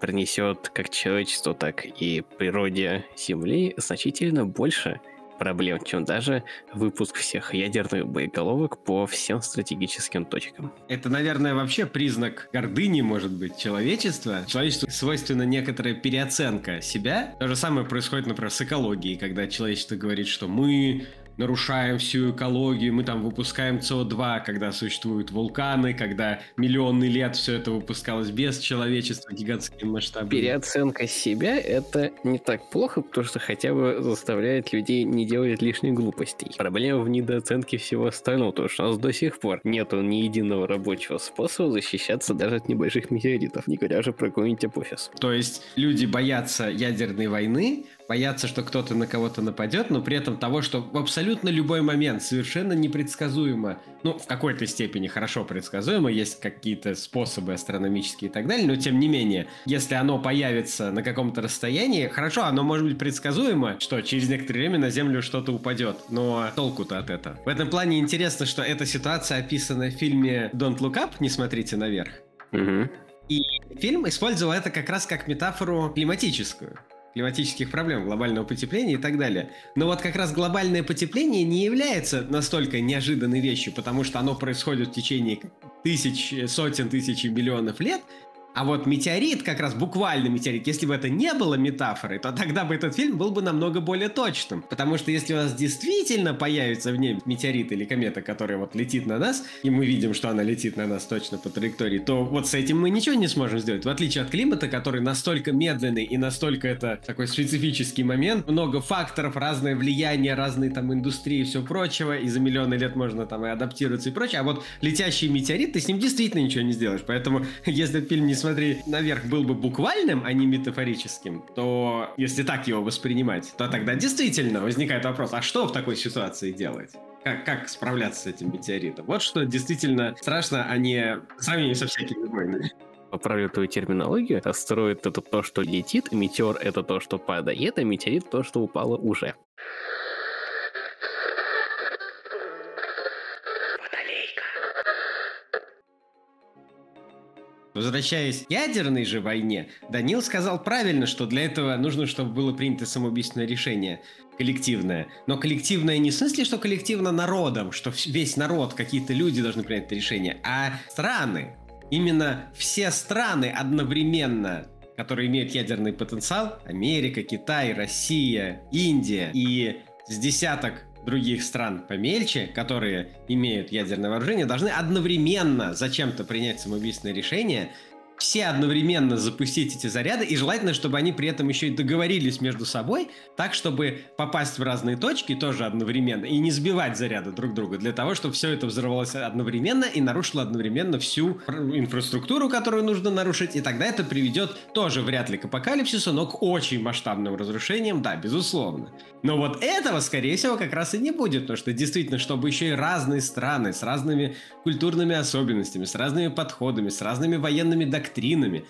принесет как человечеству, так и природе Земли значительно больше проблем, чем даже выпуск всех ядерных боеголовок по всем стратегическим точкам. Это, наверное, вообще признак гордыни, может быть, человечества. Человечеству свойственна некоторая переоценка себя. То же самое происходит, например, с экологией, когда человечество говорит, что мы нарушаем всю экологию, мы там выпускаем СО2, когда существуют вулканы, когда миллионы лет все это выпускалось без человечества гигантским масштабом. Переоценка себя — это не так плохо, потому что хотя бы заставляет людей не делать лишних глупостей. Проблема в недооценке всего остального, потому что у нас до сих пор нету ни единого рабочего способа защищаться даже от небольших метеоритов, не говоря же про какой-нибудь апофис. То есть люди боятся ядерной войны, бояться, что кто-то на кого-то нападет, но при этом того, что в абсолютно любой момент совершенно непредсказуемо, ну, в какой-то степени хорошо предсказуемо, есть какие-то способы астрономические и так далее, но тем не менее, если оно появится на каком-то расстоянии, хорошо, оно может быть предсказуемо, что через некоторое время на Землю что-то упадет, но толку-то от этого. В этом плане интересно, что эта ситуация описана в фильме «Don't Look Up», «Не смотрите наверх». Угу. И фильм использовал это как раз как метафору климатическую климатических проблем, глобального потепления и так далее. Но вот как раз глобальное потепление не является настолько неожиданной вещью, потому что оно происходит в течение тысяч, сотен тысяч миллионов лет, а вот метеорит, как раз буквально метеорит, если бы это не было метафорой, то тогда бы этот фильм был бы намного более точным. Потому что если у нас действительно появится в небе метеорит или комета, которая вот летит на нас, и мы видим, что она летит на нас точно по траектории, то вот с этим мы ничего не сможем сделать. В отличие от климата, который настолько медленный и настолько это такой специфический момент, много факторов, разное влияние, разные там индустрии и все прочего, и за миллионы лет можно там и адаптироваться и прочее. А вот летящий метеорит, ты с ним действительно ничего не сделаешь. Поэтому, если фильм не смотри, наверх был бы буквальным, а не метафорическим, то если так его воспринимать, то тогда действительно возникает вопрос, а что в такой ситуации делать? Как, как справляться с этим метеоритом? Вот что действительно страшно, а не сравнение со всякими войнами поправлю твою терминологию, астероид это то, что летит, метеор это то, что падает, а метеорит то, что упало уже. Возвращаясь к ядерной же войне, Данил сказал правильно, что для этого нужно, чтобы было принято самоубийственное решение коллективное. Но коллективное не в смысле, что коллективно народом, что весь народ, какие-то люди должны принять это решение, а страны. Именно все страны одновременно которые имеют ядерный потенциал, Америка, Китай, Россия, Индия и с десяток других стран помельче, которые имеют ядерное вооружение, должны одновременно зачем-то принять самоубийственное решение все одновременно запустить эти заряды, и желательно, чтобы они при этом еще и договорились между собой, так, чтобы попасть в разные точки тоже одновременно, и не сбивать заряды друг друга, для того, чтобы все это взорвалось одновременно и нарушило одновременно всю инфраструктуру, которую нужно нарушить, и тогда это приведет тоже вряд ли к апокалипсису, но к очень масштабным разрушениям, да, безусловно. Но вот этого, скорее всего, как раз и не будет, потому что действительно, чтобы еще и разные страны с разными культурными особенностями, с разными подходами, с разными военными доктринами, доктринами,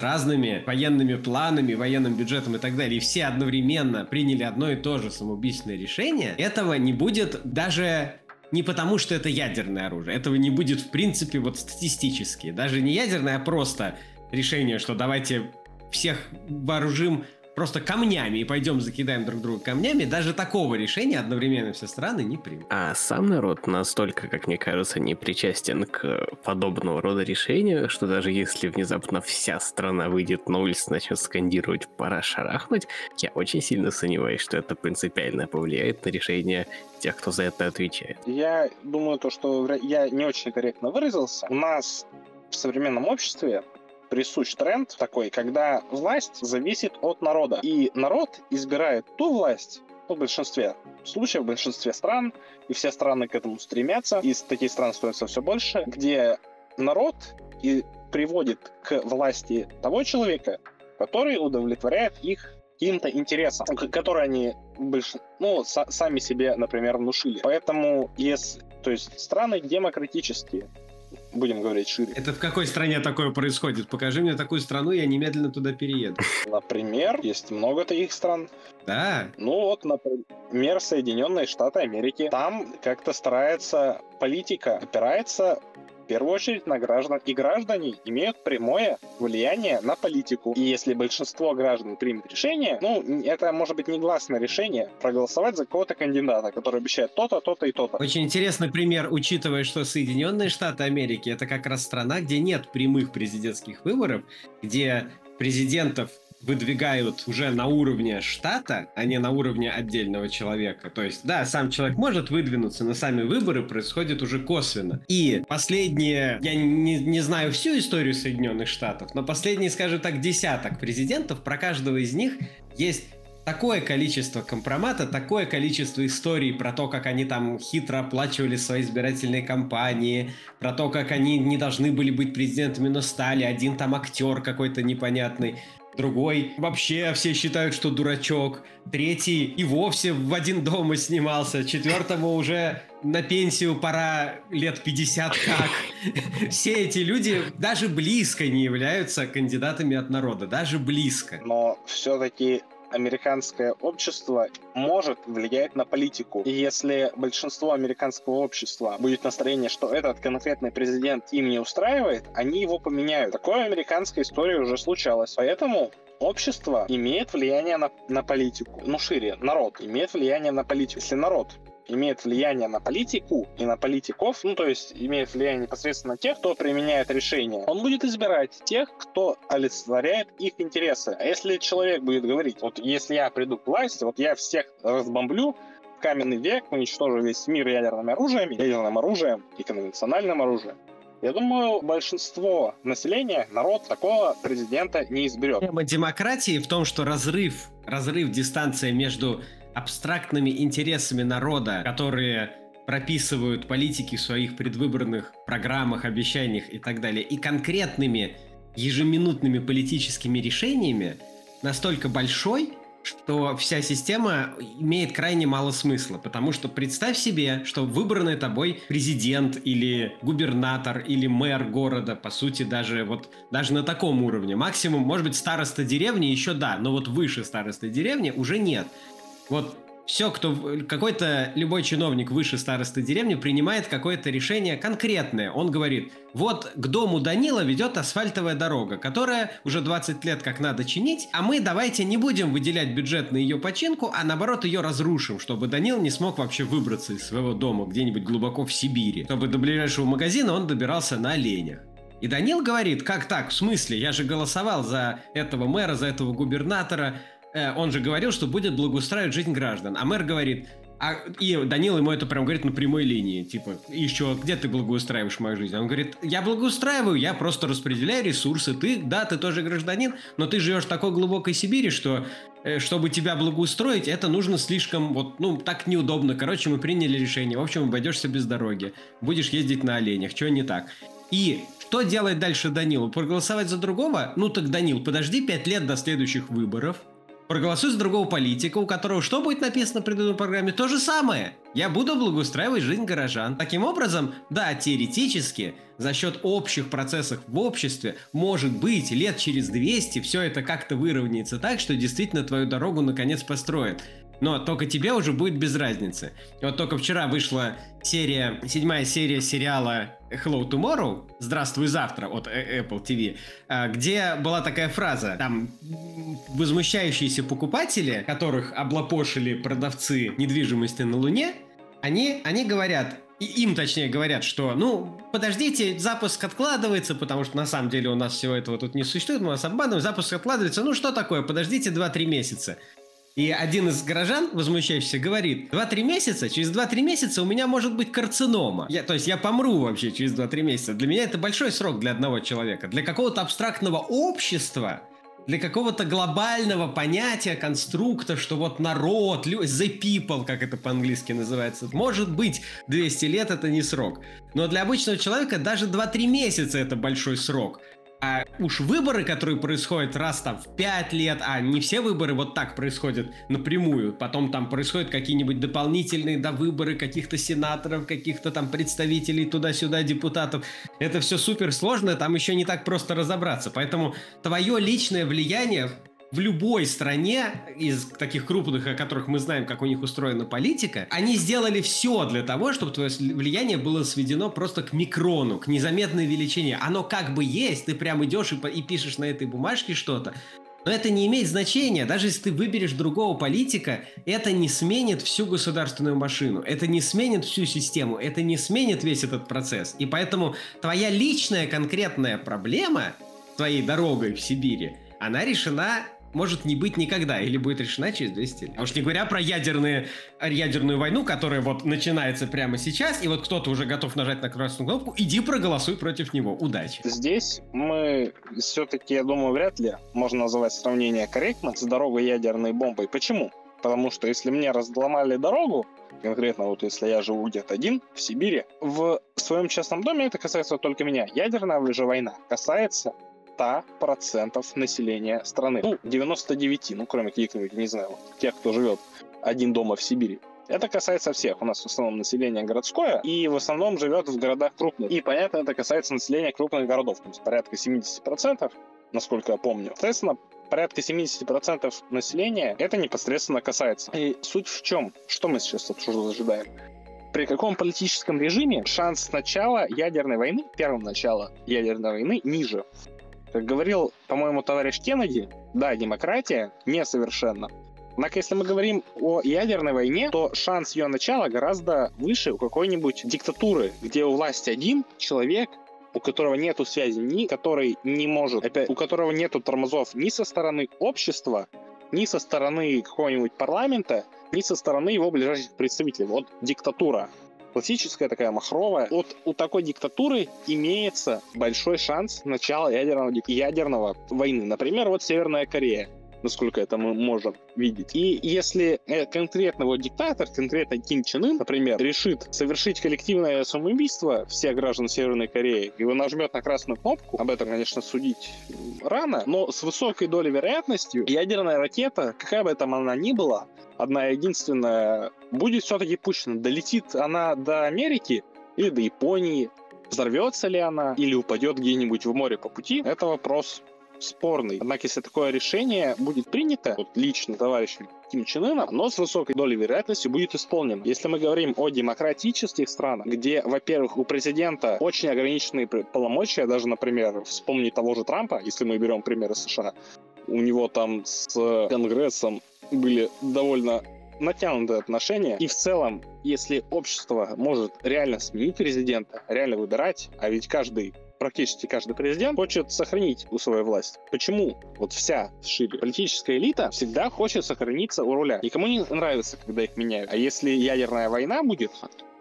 разными военными планами, военным бюджетом и так далее, и все одновременно приняли одно и то же самоубийственное решение, этого не будет даже не потому, что это ядерное оружие. Этого не будет, в принципе, вот статистически. Даже не ядерное, а просто решение, что давайте всех вооружим просто камнями и пойдем закидаем друг друга камнями, даже такого решения одновременно все страны не примут. А сам народ настолько, как мне кажется, не причастен к подобного рода решению, что даже если внезапно вся страна выйдет на улицу и начнет скандировать «пора шарахнуть», я очень сильно сомневаюсь, что это принципиально повлияет на решение тех, кто за это отвечает. Я думаю, то, что я не очень корректно выразился. У нас в современном обществе присущ тренд такой, когда власть зависит от народа. И народ избирает ту власть, в большинстве случаев, в большинстве стран, и все страны к этому стремятся, и таких стран становится все больше, где народ и приводит к власти того человека, который удовлетворяет их каким-то интересам, которые они больш... ну, сами себе, например, внушили. Поэтому, если, то есть страны демократические, будем говорить шире. Это в какой стране такое происходит? Покажи мне такую страну, я немедленно туда перееду. Например, есть много таких стран. Да. Ну вот, например, Соединенные Штаты Америки. Там как-то старается политика опирается первую очередь на граждан, и граждане имеют прямое влияние на политику. И если большинство граждан примет решение, ну, это может быть негласное решение, проголосовать за кого-то кандидата, который обещает то-то, то-то и то-то. Очень интересный пример, учитывая, что Соединенные Штаты Америки это как раз страна, где нет прямых президентских выборов, где президентов выдвигают уже на уровне штата, а не на уровне отдельного человека. То есть, да, сам человек может выдвинуться, но сами выборы происходят уже косвенно. И последние, я не, не знаю всю историю Соединенных Штатов, но последние, скажем так, десяток президентов, про каждого из них есть такое количество компромата, такое количество историй про то, как они там хитро оплачивали свои избирательные кампании, про то, как они не должны были быть президентами, но стали, один там актер какой-то непонятный. Другой вообще все считают, что дурачок, третий и вовсе в один дома снимался, четвертому уже на пенсию пора лет 50 как. Все эти люди даже близко не являются кандидатами от народа, даже близко. Но все-таки американское общество может влиять на политику. И если большинство американского общества будет настроение, что этот конкретный президент им не устраивает, они его поменяют. Такое американская история уже случалось. Поэтому общество имеет влияние на, на политику. Ну, шире, народ имеет влияние на политику. Если народ имеет влияние на политику и на политиков, ну, то есть имеет влияние непосредственно на тех, кто применяет решения, он будет избирать тех, кто олицетворяет их интересы. А если человек будет говорить, вот если я приду к власти, вот я всех разбомблю, каменный век, уничтожу весь мир ядерными оружиями, ядерным оружием и конвенциональным оружием, я думаю, большинство населения, народ такого президента не изберет. Тема демократии в том, что разрыв, разрыв дистанция между абстрактными интересами народа, которые прописывают политики в своих предвыборных программах, обещаниях и так далее, и конкретными ежеминутными политическими решениями настолько большой, что вся система имеет крайне мало смысла, потому что представь себе, что выбранный тобой президент или губернатор или мэр города, по сути, даже вот даже на таком уровне, максимум, может быть, староста деревни еще да, но вот выше староста деревни уже нет. Вот все, кто какой-то любой чиновник выше старосты деревни принимает какое-то решение конкретное. Он говорит, вот к дому Данила ведет асфальтовая дорога, которая уже 20 лет как надо чинить, а мы давайте не будем выделять бюджет на ее починку, а наоборот ее разрушим, чтобы Данил не смог вообще выбраться из своего дома где-нибудь глубоко в Сибири, чтобы до ближайшего магазина он добирался на оленях. И Данил говорит, как так, в смысле, я же голосовал за этого мэра, за этого губернатора, Э, он же говорил, что будет благоустраивать жизнь граждан. А мэр говорит, а, и Данил ему это прям говорит на прямой линии, типа, еще, где ты благоустраиваешь мою жизнь? Он говорит, я благоустраиваю, я просто распределяю ресурсы, ты, да, ты тоже гражданин, но ты живешь в такой глубокой Сибири, что э, чтобы тебя благоустроить, это нужно слишком, вот, ну, так неудобно. Короче, мы приняли решение. В общем, обойдешься без дороги. Будешь ездить на оленях. Что не так? И что делает дальше Данилу? Проголосовать за другого? Ну так, Данил, подожди пять лет до следующих выборов проголосуй за другого политика, у которого что будет написано в предыдущей программе? То же самое. Я буду благоустраивать жизнь горожан. Таким образом, да, теоретически, за счет общих процессов в обществе, может быть, лет через 200 все это как-то выровняется так, что действительно твою дорогу наконец построят. Но только тебе уже будет без разницы. Вот только вчера вышла серия, седьмая серия сериала Hello Tomorrow, Здравствуй завтра от Apple TV, а, где была такая фраза, там возмущающиеся покупатели, которых облапошили продавцы недвижимости на Луне, они, они говорят, им точнее говорят, что, ну, подождите, запуск откладывается, потому что на самом деле у нас всего этого тут не существует, мы вас обманываем, запуск откладывается, ну что такое, подождите 2-3 месяца. И один из горожан, возмущающийся, говорит, 2-3 месяца, через 2-3 месяца у меня может быть карцинома. Я, то есть я помру вообще через 2-3 месяца. Для меня это большой срок для одного человека. Для какого-то абстрактного общества для какого-то глобального понятия, конструкта, что вот народ, the people, как это по-английски называется, может быть 200 лет это не срок. Но для обычного человека даже 2-3 месяца это большой срок. А уж выборы, которые происходят раз там в 5 лет, а не все выборы вот так происходят напрямую, потом там происходят какие-нибудь дополнительные да, выборы каких-то сенаторов, каких-то там представителей туда-сюда, депутатов. Это все супер сложно, там еще не так просто разобраться. Поэтому твое личное влияние в любой стране из таких крупных, о которых мы знаем, как у них устроена политика, они сделали все для того, чтобы твое влияние было сведено просто к микрону, к незаметной величине. Оно как бы есть, ты прям идешь и, и пишешь на этой бумажке что-то, но это не имеет значения. Даже если ты выберешь другого политика, это не сменит всю государственную машину. Это не сменит всю систему. Это не сменит весь этот процесс. И поэтому твоя личная конкретная проблема твоей дорогой в Сибири, она решена может не быть никогда или будет решена через 200 лет. А уж не говоря про ядерные, ядерную войну, которая вот начинается прямо сейчас, и вот кто-то уже готов нажать на красную кнопку, иди проголосуй против него. Удачи. Здесь мы все-таки, я думаю, вряд ли можно называть сравнение корректно с дорогой ядерной бомбой. Почему? Потому что если мне разломали дорогу, конкретно вот если я живу где-то один в Сибири, в своем частном доме это касается только меня. Ядерная же война касается 100% населения страны. Ну, 99, ну, кроме каких-нибудь, не знаю, тех, кто живет один дома в Сибири. Это касается всех. У нас в основном население городское, и в основном живет в городах крупных. И, понятно, это касается населения крупных городов, то есть порядка 70%, насколько я помню. Соответственно, порядка 70% населения это непосредственно касается. И суть в чем? Что мы сейчас ожидаем? При каком политическом режиме шанс начала ядерной войны, первого начала ядерной войны, ниже? Как говорил, по-моему, товарищ Кеннеди, да, демократия несовершенна, Однако, если мы говорим о ядерной войне, то шанс ее начала гораздо выше у какой-нибудь диктатуры, где у власти один человек, у которого нету связи, ни который не может, опять, у которого нету тормозов ни со стороны общества, ни со стороны какого-нибудь парламента, ни со стороны его ближайших представителей. Вот диктатура. Классическая такая махровая. Вот у такой диктатуры имеется большой шанс начала ядерного, ядерного войны. Например, вот Северная Корея насколько это мы можем видеть. И если э, конкретно вот диктатор, конкретно Ким Чен Ын, например, решит совершить коллективное самоубийство всех граждан Северной Кореи, и он нажмет на красную кнопку, об этом, конечно, судить рано, но с высокой долей вероятностью ядерная ракета, какая бы там она ни была, одна единственная, будет все-таки пущена. Долетит она до Америки или до Японии, взорвется ли она или упадет где-нибудь в море по пути, это вопрос спорный. Однако, если такое решение будет принято, вот лично товарищем Ким Чен Ына, оно с высокой долей вероятности будет исполнено. Если мы говорим о демократических странах, где, во-первых, у президента очень ограниченные полномочия, даже, например, вспомнить того же Трампа, если мы берем примеры США, у него там с Конгрессом были довольно натянутые отношения. И в целом, если общество может реально сменить президента, реально выбирать, а ведь каждый практически каждый президент хочет сохранить свою власть. Почему? Вот вся шире политическая элита всегда хочет сохраниться у руля. Никому не нравится, когда их меняют. А если ядерная война будет,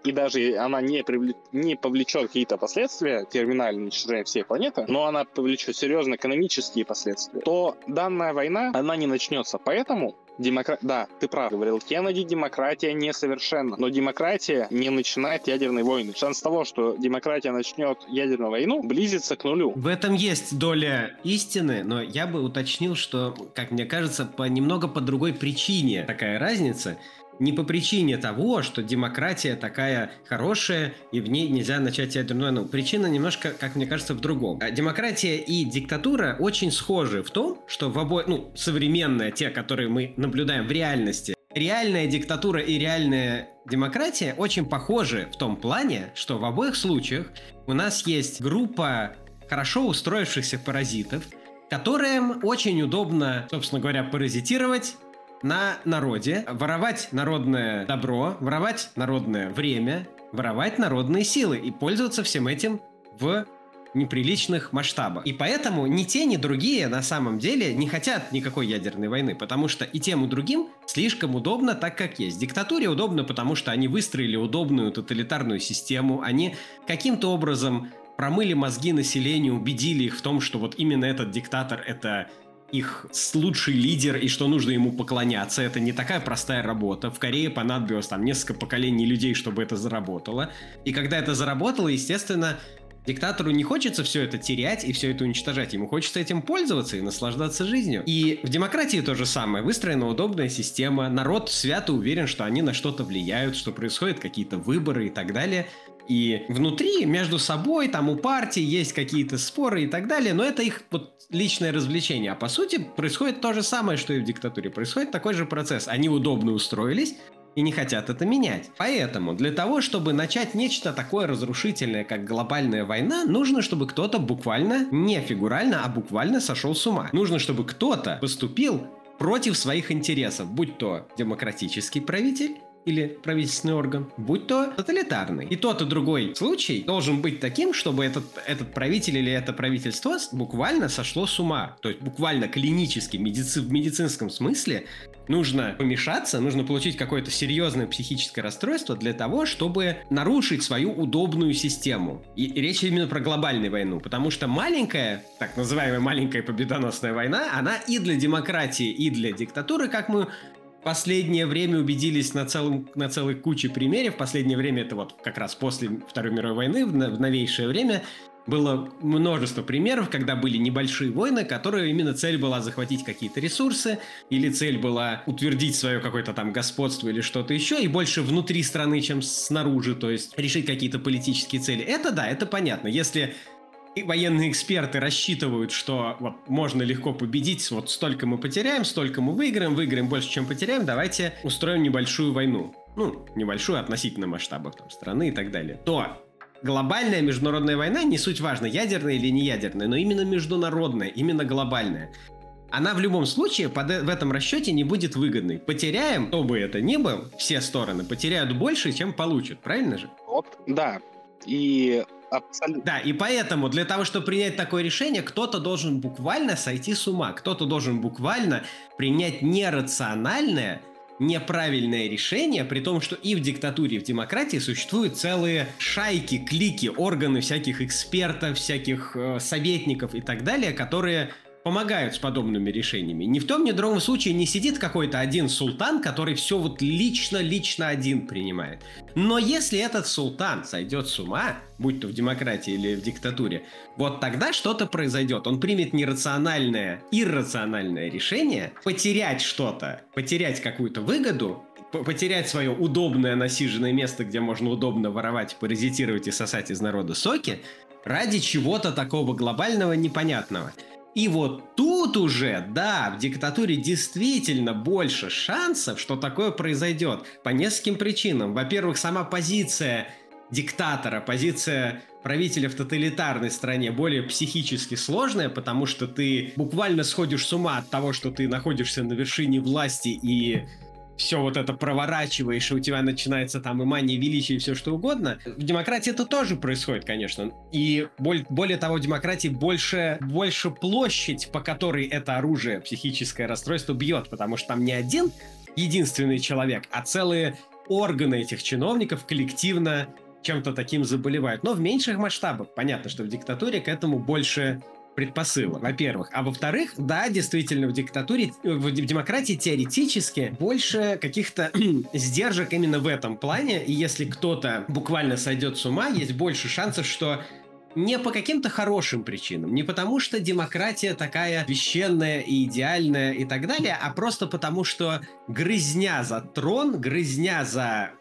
и даже она не, привлек, не повлечет какие-то последствия, терминальное уничтожение всей планеты, но она повлечет серьезные экономические последствия, то данная война, она не начнется. Поэтому Демокра... Да, ты прав, говорил Кеннеди, демократия несовершенна. Но демократия не начинает ядерной войны. Шанс того, что демократия начнет ядерную войну, близится к нулю. В этом есть доля истины, но я бы уточнил, что, как мне кажется, по немного по другой причине такая разница не по причине того, что демократия такая хорошая, и в ней нельзя начать ядерную войну. Причина немножко, как мне кажется, в другом. А демократия и диктатура очень схожи в том, что в обоих, ну, современные, те, которые мы наблюдаем в реальности, реальная диктатура и реальная демократия очень похожи в том плане, что в обоих случаях у нас есть группа хорошо устроившихся паразитов, которым очень удобно, собственно говоря, паразитировать на народе, воровать народное добро, воровать народное время, воровать народные силы и пользоваться всем этим в неприличных масштабах. И поэтому ни те, ни другие на самом деле не хотят никакой ядерной войны, потому что и тем, и другим слишком удобно так, как есть. Диктатуре удобно, потому что они выстроили удобную тоталитарную систему, они каким-то образом промыли мозги населению, убедили их в том, что вот именно этот диктатор это их лучший лидер и что нужно ему поклоняться. Это не такая простая работа. В Корее понадобилось там несколько поколений людей, чтобы это заработало. И когда это заработало, естественно, Диктатору не хочется все это терять и все это уничтожать. Ему хочется этим пользоваться и наслаждаться жизнью. И в демократии то же самое. Выстроена удобная система. Народ свято уверен, что они на что-то влияют, что происходят какие-то выборы и так далее. И внутри, между собой, там у партии есть какие-то споры и так далее, но это их вот личное развлечение. А по сути происходит то же самое, что и в диктатуре. Происходит такой же процесс. Они удобно устроились, и не хотят это менять. Поэтому для того, чтобы начать нечто такое разрушительное, как глобальная война, нужно, чтобы кто-то буквально, не фигурально, а буквально сошел с ума. Нужно, чтобы кто-то поступил против своих интересов, будь то демократический правитель, или правительственный орган, будь то тоталитарный. И тот и другой случай должен быть таким, чтобы этот, этот правитель или это правительство буквально сошло с ума. То есть буквально клинически, медици, в медицинском смысле нужно помешаться, нужно получить какое-то серьезное психическое расстройство для того, чтобы нарушить свою удобную систему. И, речь именно про глобальную войну, потому что маленькая, так называемая маленькая победоносная война, она и для демократии, и для диктатуры, как мы последнее время убедились на, целом, на целой куче примеров. Последнее время, это вот как раз после Второй мировой войны, в новейшее время, было множество примеров, когда были небольшие войны, которые именно цель была захватить какие-то ресурсы, или цель была утвердить свое какое-то там господство или что-то еще, и больше внутри страны, чем снаружи, то есть решить какие-то политические цели. Это да, это понятно. Если военные эксперты рассчитывают, что вот можно легко победить, вот столько мы потеряем, столько мы выиграем, выиграем больше, чем потеряем, давайте устроим небольшую войну. Ну, небольшую относительно масштабов там, страны и так далее. То глобальная международная война, не суть важно, ядерная или не ядерная, но именно международная, именно глобальная. Она в любом случае под, в этом расчете не будет выгодной. Потеряем, кто бы это ни был, все стороны потеряют больше, чем получат, правильно же? Вот, да. И Абсолютно. Да, и поэтому для того, чтобы принять такое решение, кто-то должен буквально сойти с ума, кто-то должен буквально принять нерациональное, неправильное решение, при том, что и в диктатуре, и в демократии существуют целые шайки, клики, органы всяких экспертов, всяких э, советников и так далее, которые помогают с подобными решениями. Ни в том, ни в другом случае не сидит какой-то один султан, который все вот лично-лично один принимает. Но если этот султан сойдет с ума, будь то в демократии или в диктатуре, вот тогда что-то произойдет. Он примет нерациональное, иррациональное решение потерять что-то, потерять какую-то выгоду, потерять свое удобное насиженное место, где можно удобно воровать, паразитировать и сосать из народа соки, ради чего-то такого глобального непонятного. И вот тут уже, да, в диктатуре действительно больше шансов, что такое произойдет. По нескольким причинам. Во-первых, сама позиция диктатора, позиция правителя в тоталитарной стране более психически сложная, потому что ты буквально сходишь с ума от того, что ты находишься на вершине власти и все вот это проворачиваешь, и у тебя начинается там и мания величия, и все что угодно. В демократии это тоже происходит, конечно. И более, более того, в демократии больше, больше площадь, по которой это оружие, психическое расстройство бьет, потому что там не один единственный человек, а целые органы этих чиновников коллективно чем-то таким заболевают. Но в меньших масштабах. Понятно, что в диктатуре к этому больше предпосылок, во-первых. А во-вторых, да, действительно, в диктатуре, в демократии теоретически больше каких-то сдержек именно в этом плане. И если кто-то буквально сойдет с ума, есть больше шансов, что не по каким-то хорошим причинам, не потому что демократия такая священная и идеальная и так далее, а просто потому что грызня за трон, грызня за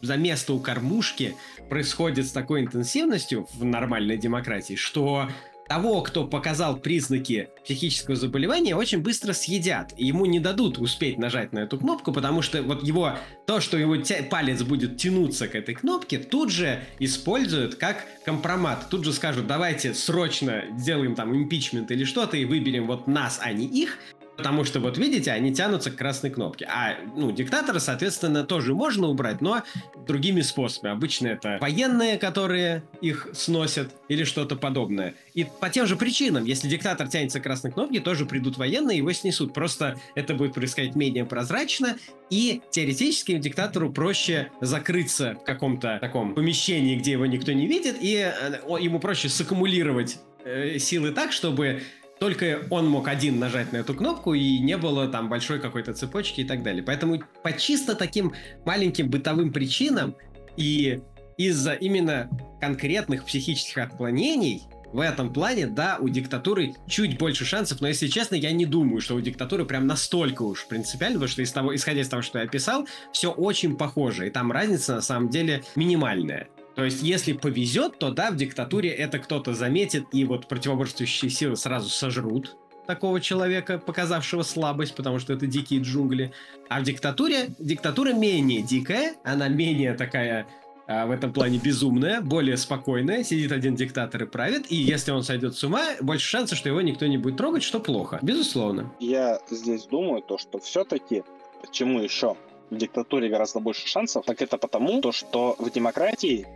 за место у кормушки происходит с такой интенсивностью в нормальной демократии, что того, кто показал признаки психического заболевания, очень быстро съедят. Ему не дадут успеть нажать на эту кнопку, потому что вот его, то, что его тя- палец будет тянуться к этой кнопке, тут же используют как компромат. Тут же скажут, давайте срочно сделаем там импичмент или что-то и выберем вот нас, а не их, Потому что, вот видите, они тянутся к красной кнопке. А, ну, диктатора, соответственно, тоже можно убрать, но другими способами. Обычно это военные, которые их сносят, или что-то подобное. И по тем же причинам, если диктатор тянется к красной кнопке, тоже придут военные, его снесут. Просто это будет происходить менее прозрачно, и теоретически диктатору проще закрыться в каком-то таком помещении, где его никто не видит, и э, ему проще саккумулировать э, силы так, чтобы только он мог один нажать на эту кнопку, и не было там большой какой-то цепочки и так далее. Поэтому по чисто таким маленьким бытовым причинам и из-за именно конкретных психических отклонений в этом плане, да, у диктатуры чуть больше шансов, но если честно, я не думаю, что у диктатуры прям настолько уж принципиально, потому что из того, исходя из того, что я описал, все очень похоже, и там разница на самом деле минимальная. То есть, если повезет, то да, в диктатуре это кто-то заметит, и вот противоборствующие силы сразу сожрут такого человека, показавшего слабость, потому что это дикие джунгли. А в диктатуре, диктатура менее дикая, она менее такая а, в этом плане безумная, более спокойная, сидит один диктатор и правит, и если он сойдет с ума, больше шансов, что его никто не будет трогать, что плохо, безусловно. Я здесь думаю, то, что все-таки, почему еще в диктатуре гораздо больше шансов, так это потому, то, что в демократии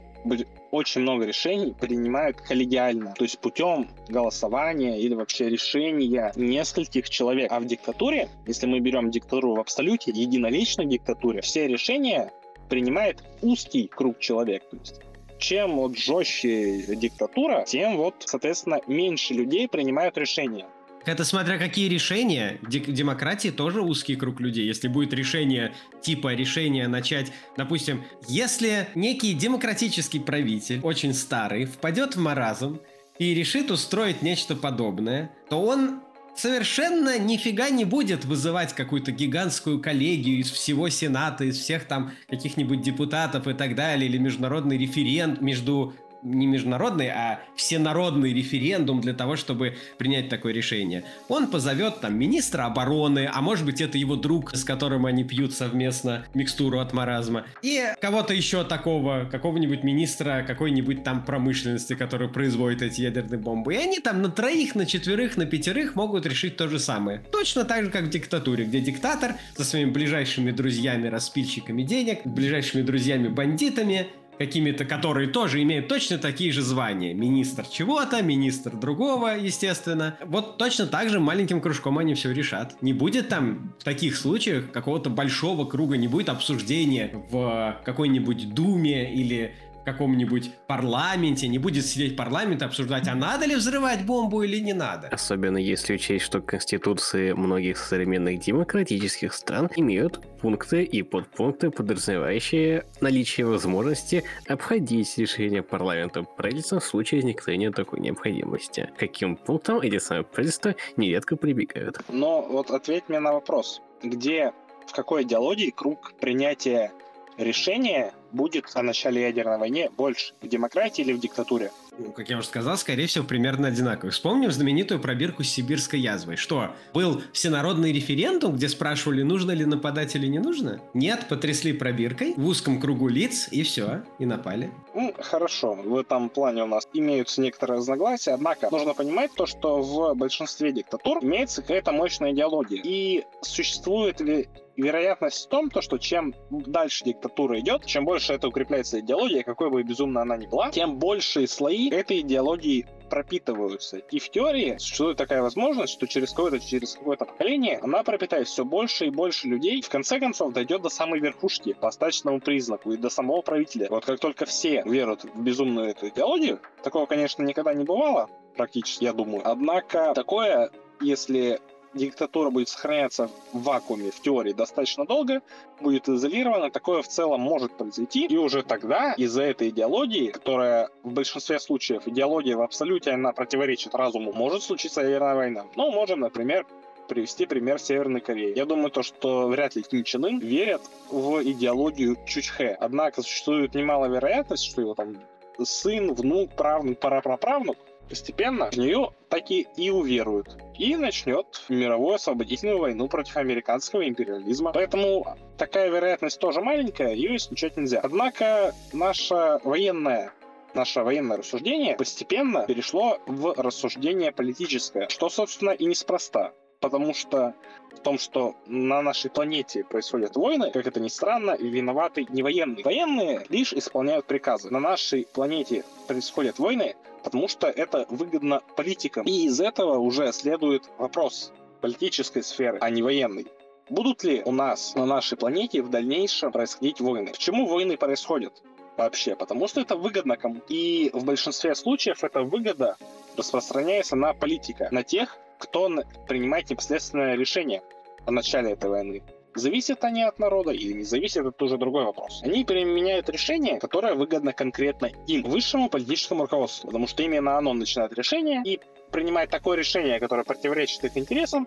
очень много решений принимают коллегиально, то есть путем голосования или вообще решения нескольких человек. А в диктатуре, если мы берем диктатуру в абсолюте, единоличной диктатуре, все решения принимает узкий круг человек. То есть чем вот жестче диктатура, тем вот, соответственно, меньше людей принимают решения. Это смотря какие решения. Демократии тоже узкий круг людей. Если будет решение типа решения начать, допустим, если некий демократический правитель, очень старый, впадет в маразм и решит устроить нечто подобное, то он совершенно нифига не будет вызывать какую-то гигантскую коллегию из всего Сената, из всех там каких-нибудь депутатов и так далее, или международный референт между не международный, а всенародный референдум для того, чтобы принять такое решение. Он позовет там министра обороны, а может быть это его друг, с которым они пьют совместно микстуру от маразма, и кого-то еще такого, какого-нибудь министра какой-нибудь там промышленности, который производит эти ядерные бомбы. И они там на троих, на четверых, на пятерых могут решить то же самое. Точно так же, как в диктатуре, где диктатор со своими ближайшими друзьями, распильщиками денег, ближайшими друзьями бандитами какими-то, которые тоже имеют точно такие же звания. Министр чего-то, министр другого, естественно. Вот точно так же маленьким кружком они все решат. Не будет там в таких случаях какого-то большого круга, не будет обсуждения в какой-нибудь думе или каком-нибудь парламенте, не будет сидеть парламент и обсуждать, а надо ли взрывать бомбу или не надо. Особенно если учесть, что конституции многих современных демократических стран имеют пункты и подпункты, подразумевающие наличие возможности обходить решение парламента правительства в случае возникновения такой необходимости. Каким пунктам эти самые правительства нередко прибегают? Но вот ответь мне на вопрос. Где, в какой идеологии круг принятия решения будет о начале ядерной войны больше? В демократии или в диктатуре? Ну, как я уже сказал, скорее всего, примерно одинаковый. Вспомним знаменитую пробирку с сибирской язвой. Что, был всенародный референдум, где спрашивали, нужно ли нападать или не нужно? Нет, потрясли пробиркой в узком кругу лиц, и все, и напали. Ну, хорошо, в этом плане у нас имеются некоторые разногласия, однако нужно понимать то, что в большинстве диктатур имеется какая-то мощная идеология. И существует ли вероятность в том, то, что чем дальше диктатура идет, чем больше это укрепляется идеология, какой бы безумно она ни была, тем большие слои этой идеологии пропитываются. И в теории существует такая возможность, что через какое-то через какое-то поколение она пропитает все больше и больше людей, в конце концов дойдет до самой верхушки по остаточному признаку и до самого правителя. Вот как только все веруют в безумную эту идеологию, такого, конечно, никогда не бывало, практически, я думаю. Однако такое, если диктатура будет сохраняться в вакууме в теории достаточно долго, будет изолирована, такое в целом может произойти. И уже тогда из-за этой идеологии, которая в большинстве случаев идеология в абсолюте, она противоречит разуму, может случиться ядерная война. Ну, можем, например, привести пример Северной Кореи. Я думаю, то, что вряд ли Ким Чен Ын верит в идеологию Чучхе. Однако существует немало вероятность, что его там сын, внук, правнук, параправнук постепенно в нее таки и уверуют. И начнет мировую освободительную войну против американского империализма. Поэтому такая вероятность тоже маленькая, ее исключать нельзя. Однако наша военная наше военное рассуждение постепенно перешло в рассуждение политическое, что, собственно, и неспроста. Потому что в том, что на нашей планете происходят войны, как это ни странно, виноваты не военные. Военные лишь исполняют приказы. На нашей планете происходят войны, потому что это выгодно политикам. И из этого уже следует вопрос политической сферы, а не военной. Будут ли у нас на нашей планете в дальнейшем происходить войны? Почему войны происходят? вообще, потому что это выгодно кому И в большинстве случаев эта выгода распространяется на политика, на тех, кто принимает непосредственное решение о начале этой войны. Зависят они от народа или не зависят, это уже другой вопрос. Они применяют решение, которое выгодно конкретно им, высшему политическому руководству, потому что именно оно начинает решение и принимает такое решение, которое противоречит их интересам,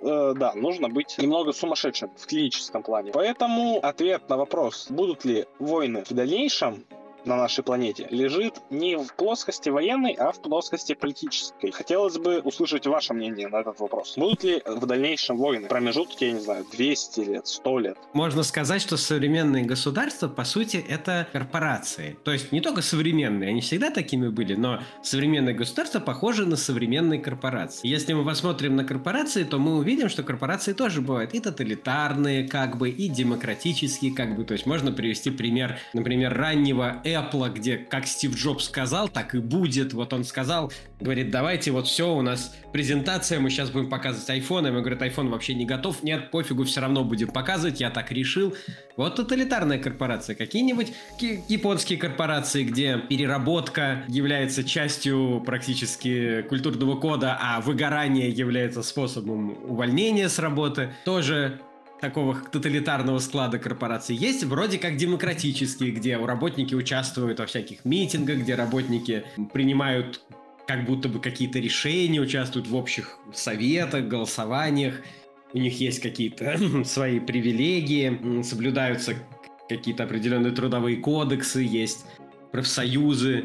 э, да, нужно быть немного сумасшедшим в клиническом плане. Поэтому ответ на вопрос, будут ли войны в дальнейшем, на нашей планете лежит не в плоскости военной, а в плоскости политической. Хотелось бы услышать ваше мнение на этот вопрос. Будут ли в дальнейшем войны? Промежутки, я не знаю, 200 лет, 100 лет? Можно сказать, что современные государства, по сути, это корпорации. То есть не только современные, они всегда такими были, но современные государства похожи на современные корпорации. Если мы посмотрим на корпорации, то мы увидим, что корпорации тоже бывают и тоталитарные, как бы, и демократические, как бы. То есть можно привести пример, например, раннего Apple, где как Стив Джобс сказал, так и будет. Вот он сказал, говорит, давайте вот все, у нас презентация, мы сейчас будем показывать iPhone. Ему говорят, iPhone вообще не готов. Нет, пофигу, все равно будем показывать, я так решил. Вот тоталитарная корпорация. Какие-нибудь японские корпорации, где переработка является частью практически культурного кода, а выгорание является способом увольнения с работы, тоже такого тоталитарного склада корпораций есть вроде как демократические, где работники участвуют во всяких митингах, где работники принимают как будто бы какие-то решения, участвуют в общих советах, голосованиях, у них есть какие-то свои привилегии, соблюдаются какие-то определенные трудовые кодексы, есть профсоюзы,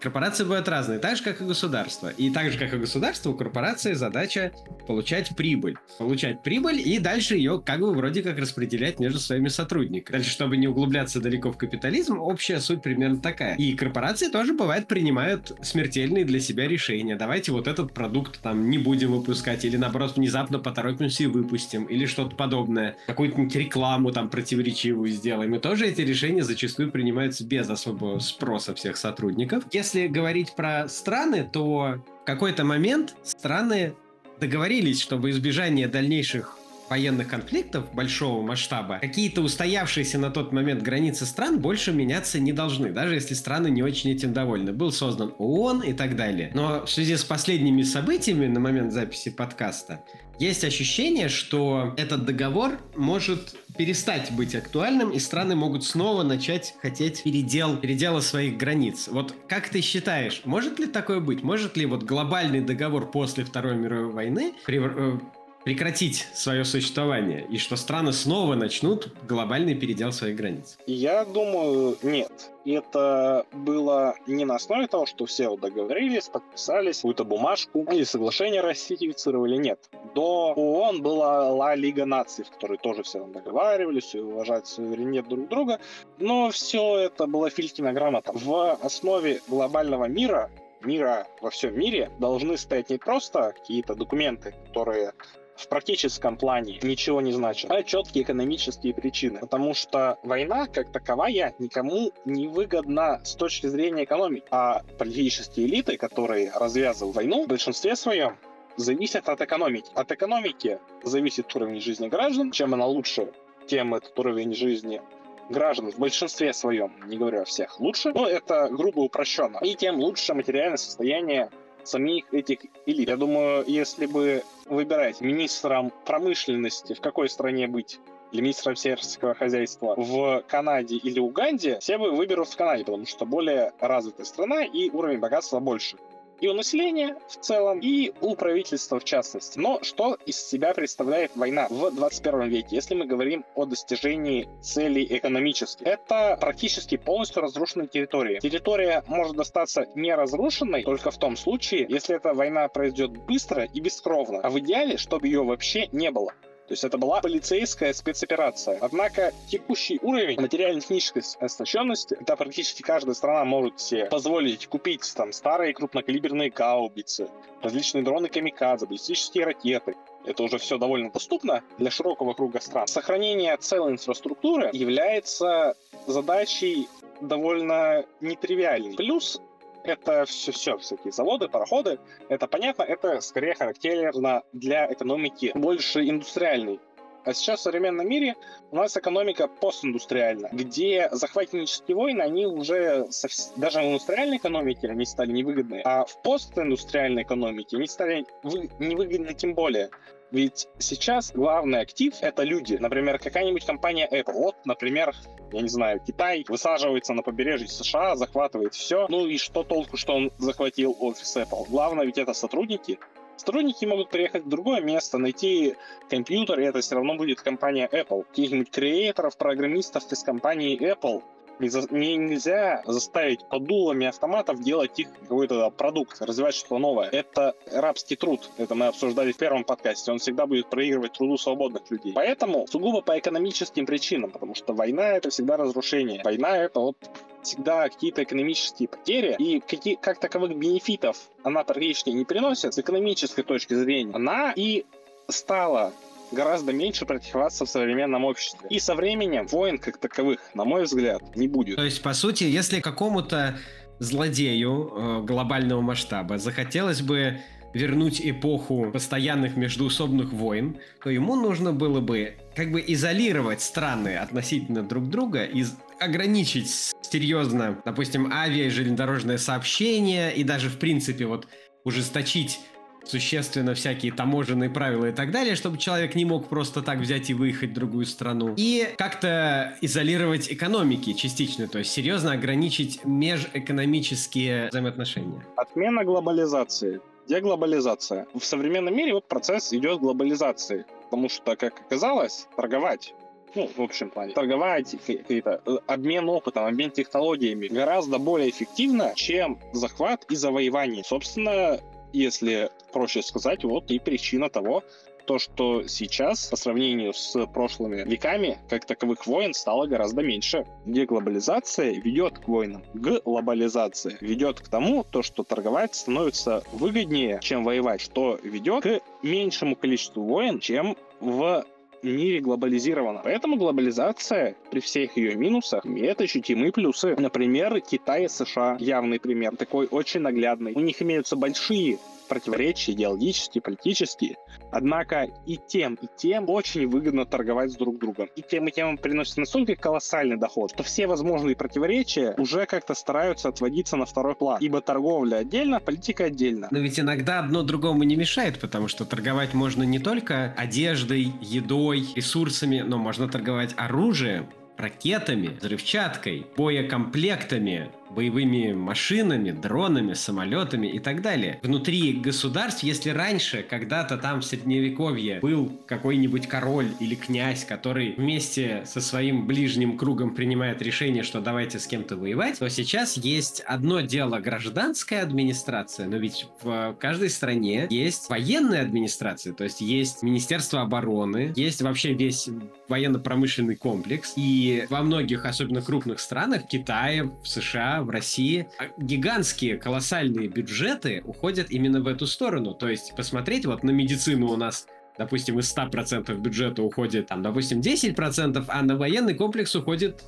Корпорации бывают разные, так же, как и государство. И так же, как и государство, у корпорации задача получать прибыль. Получать прибыль и дальше ее как бы вроде как распределять между своими сотрудниками. Дальше, чтобы не углубляться далеко в капитализм, общая суть примерно такая. И корпорации тоже, бывает, принимают смертельные для себя решения. Давайте вот этот продукт там не будем выпускать, или наоборот, внезапно поторопимся и выпустим, или что-то подобное. Какую-нибудь рекламу там противоречивую сделаем. И тоже эти решения зачастую принимаются без особого спроса всех сотрудников. Если говорить про страны, то в какой-то момент страны договорились, чтобы избежание дальнейших военных конфликтов большого масштаба, какие-то устоявшиеся на тот момент границы стран больше меняться не должны, даже если страны не очень этим довольны. Был создан ООН и так далее. Но в связи с последними событиями на момент записи подкаста есть ощущение, что этот договор может перестать быть актуальным, и страны могут снова начать хотеть передел, передела своих границ. Вот как ты считаешь, может ли такое быть? Может ли вот глобальный договор после Второй мировой войны э, прекратить свое существование, и что страны снова начнут глобальный передел своих границ? Я думаю, нет. Это было не на основе того, что все договорились, подписались, какую-то бумажку или соглашение ратифицировали, нет. До ООН была Ла Лига наций, в которой тоже все договаривались, уважать суверенитет друг друга, но все это было Филькина грамота. В основе глобального мира мира во всем мире должны стоять не просто какие-то документы, которые в практическом плане ничего не значит, а четкие экономические причины. Потому что война, как таковая, никому не выгодна с точки зрения экономики. А политические элиты, которые развязывают войну, в большинстве своем зависят от экономики. От экономики зависит уровень жизни граждан. Чем она лучше, тем этот уровень жизни граждан в большинстве своем, не говорю о всех, лучше. Но это грубо упрощенно. И тем лучше материальное состояние самих этих элит. Я думаю, если бы выбирать министром промышленности, в какой стране быть, или министром сельского хозяйства? В Канаде или Уганде, все бы выберут в Канаде, потому что более развитая страна и уровень богатства больше и у населения в целом, и у правительства в частности. Но что из себя представляет война в 21 веке, если мы говорим о достижении целей экономических? Это практически полностью разрушенная территория. Территория может остаться не разрушенной только в том случае, если эта война произойдет быстро и бескровно, а в идеале, чтобы ее вообще не было. То есть это была полицейская спецоперация. Однако текущий уровень материально-технической оснащенности, когда практически каждая страна может себе позволить купить там старые крупнокалиберные гаубицы, различные дроны камикадзе, баллистические ракеты, это уже все довольно доступно для широкого круга стран. Сохранение целой инфраструктуры является задачей довольно нетривиальной. Плюс это все, все, всякие заводы, пароходы, это понятно, это скорее характерно для экономики больше индустриальной. А сейчас в современном мире у нас экономика постиндустриальна, где захватнические войны, они уже совс... даже в индустриальной экономике они стали невыгодны, а в постиндустриальной экономике они стали вы... невыгодны тем более. Ведь сейчас главный актив — это люди. Например, какая-нибудь компания Apple. Вот, например, я не знаю, Китай высаживается на побережье США, захватывает все. Ну и что толку, что он захватил офис Apple? Главное ведь это сотрудники. Сотрудники могут приехать в другое место, найти компьютер, и это все равно будет компания Apple. Каких-нибудь креаторов, программистов из компании Apple — не, нельзя заставить под дулами автоматов делать их какой-то продукт, развивать что-то новое. Это рабский труд. Это мы обсуждали в первом подкасте. Он всегда будет проигрывать труду свободных людей. Поэтому сугубо по экономическим причинам, потому что война это всегда разрушение. Война это вот всегда какие-то экономические потери, и какие, как таковых бенефитов она практически не приносит с экономической точки зрения. Она и стала гораздо меньше практиковаться в современном обществе. И со временем войн как таковых, на мой взгляд, не будет. То есть, по сути, если какому-то злодею э, глобального масштаба захотелось бы вернуть эпоху постоянных междуусобных войн, то ему нужно было бы как бы изолировать страны относительно друг друга и ограничить серьезно, допустим, авиа и железнодорожное сообщение и даже, в принципе, вот ужесточить существенно всякие таможенные правила и так далее, чтобы человек не мог просто так взять и выехать в другую страну. И как-то изолировать экономики частично, то есть серьезно ограничить межэкономические взаимоотношения. Отмена глобализации. Деглобализация. В современном мире вот процесс идет глобализации, потому что, как оказалось, торговать ну, в общем плане, торговать, какие-то э, обмен опытом, обмен технологиями гораздо более эффективно, чем захват и завоевание. Собственно, если проще сказать, вот и причина того, то, что сейчас, по сравнению с прошлыми веками, как таковых войн стало гораздо меньше. Деглобализация ведет к войнам. Глобализация ведет к тому, то, что торговать становится выгоднее, чем воевать, что ведет к меньшему количеству войн, чем в мире глобализирована. Поэтому глобализация при всех ее минусах имеет ощутимые плюсы. Например, Китай и США явный пример, такой очень наглядный. У них имеются большие противоречия идеологические, политические. Однако и тем, и тем очень выгодно торговать с друг другом. И тем, и тем приносит настолько колоссальный доход, что все возможные противоречия уже как-то стараются отводиться на второй план. Ибо торговля отдельно, политика отдельно. Но ведь иногда одно другому не мешает, потому что торговать можно не только одеждой, едой, ресурсами, но можно торговать оружием, ракетами, взрывчаткой, боекомплектами, боевыми машинами, дронами, самолетами и так далее. Внутри государств, если раньше, когда-то там в средневековье был какой-нибудь король или князь, который вместе со своим ближним кругом принимает решение, что давайте с кем-то воевать, то сейчас есть одно дело гражданская администрация, но ведь в каждой стране есть военная администрация, то есть есть Министерство обороны, есть вообще весь военно-промышленный комплекс, и во многих, особенно крупных странах, Китае, в США, в России а гигантские, колоссальные бюджеты уходят именно в эту сторону. То есть посмотреть вот на медицину у нас допустим, из 100% бюджета уходит, там, допустим, 10%, а на военный комплекс уходит,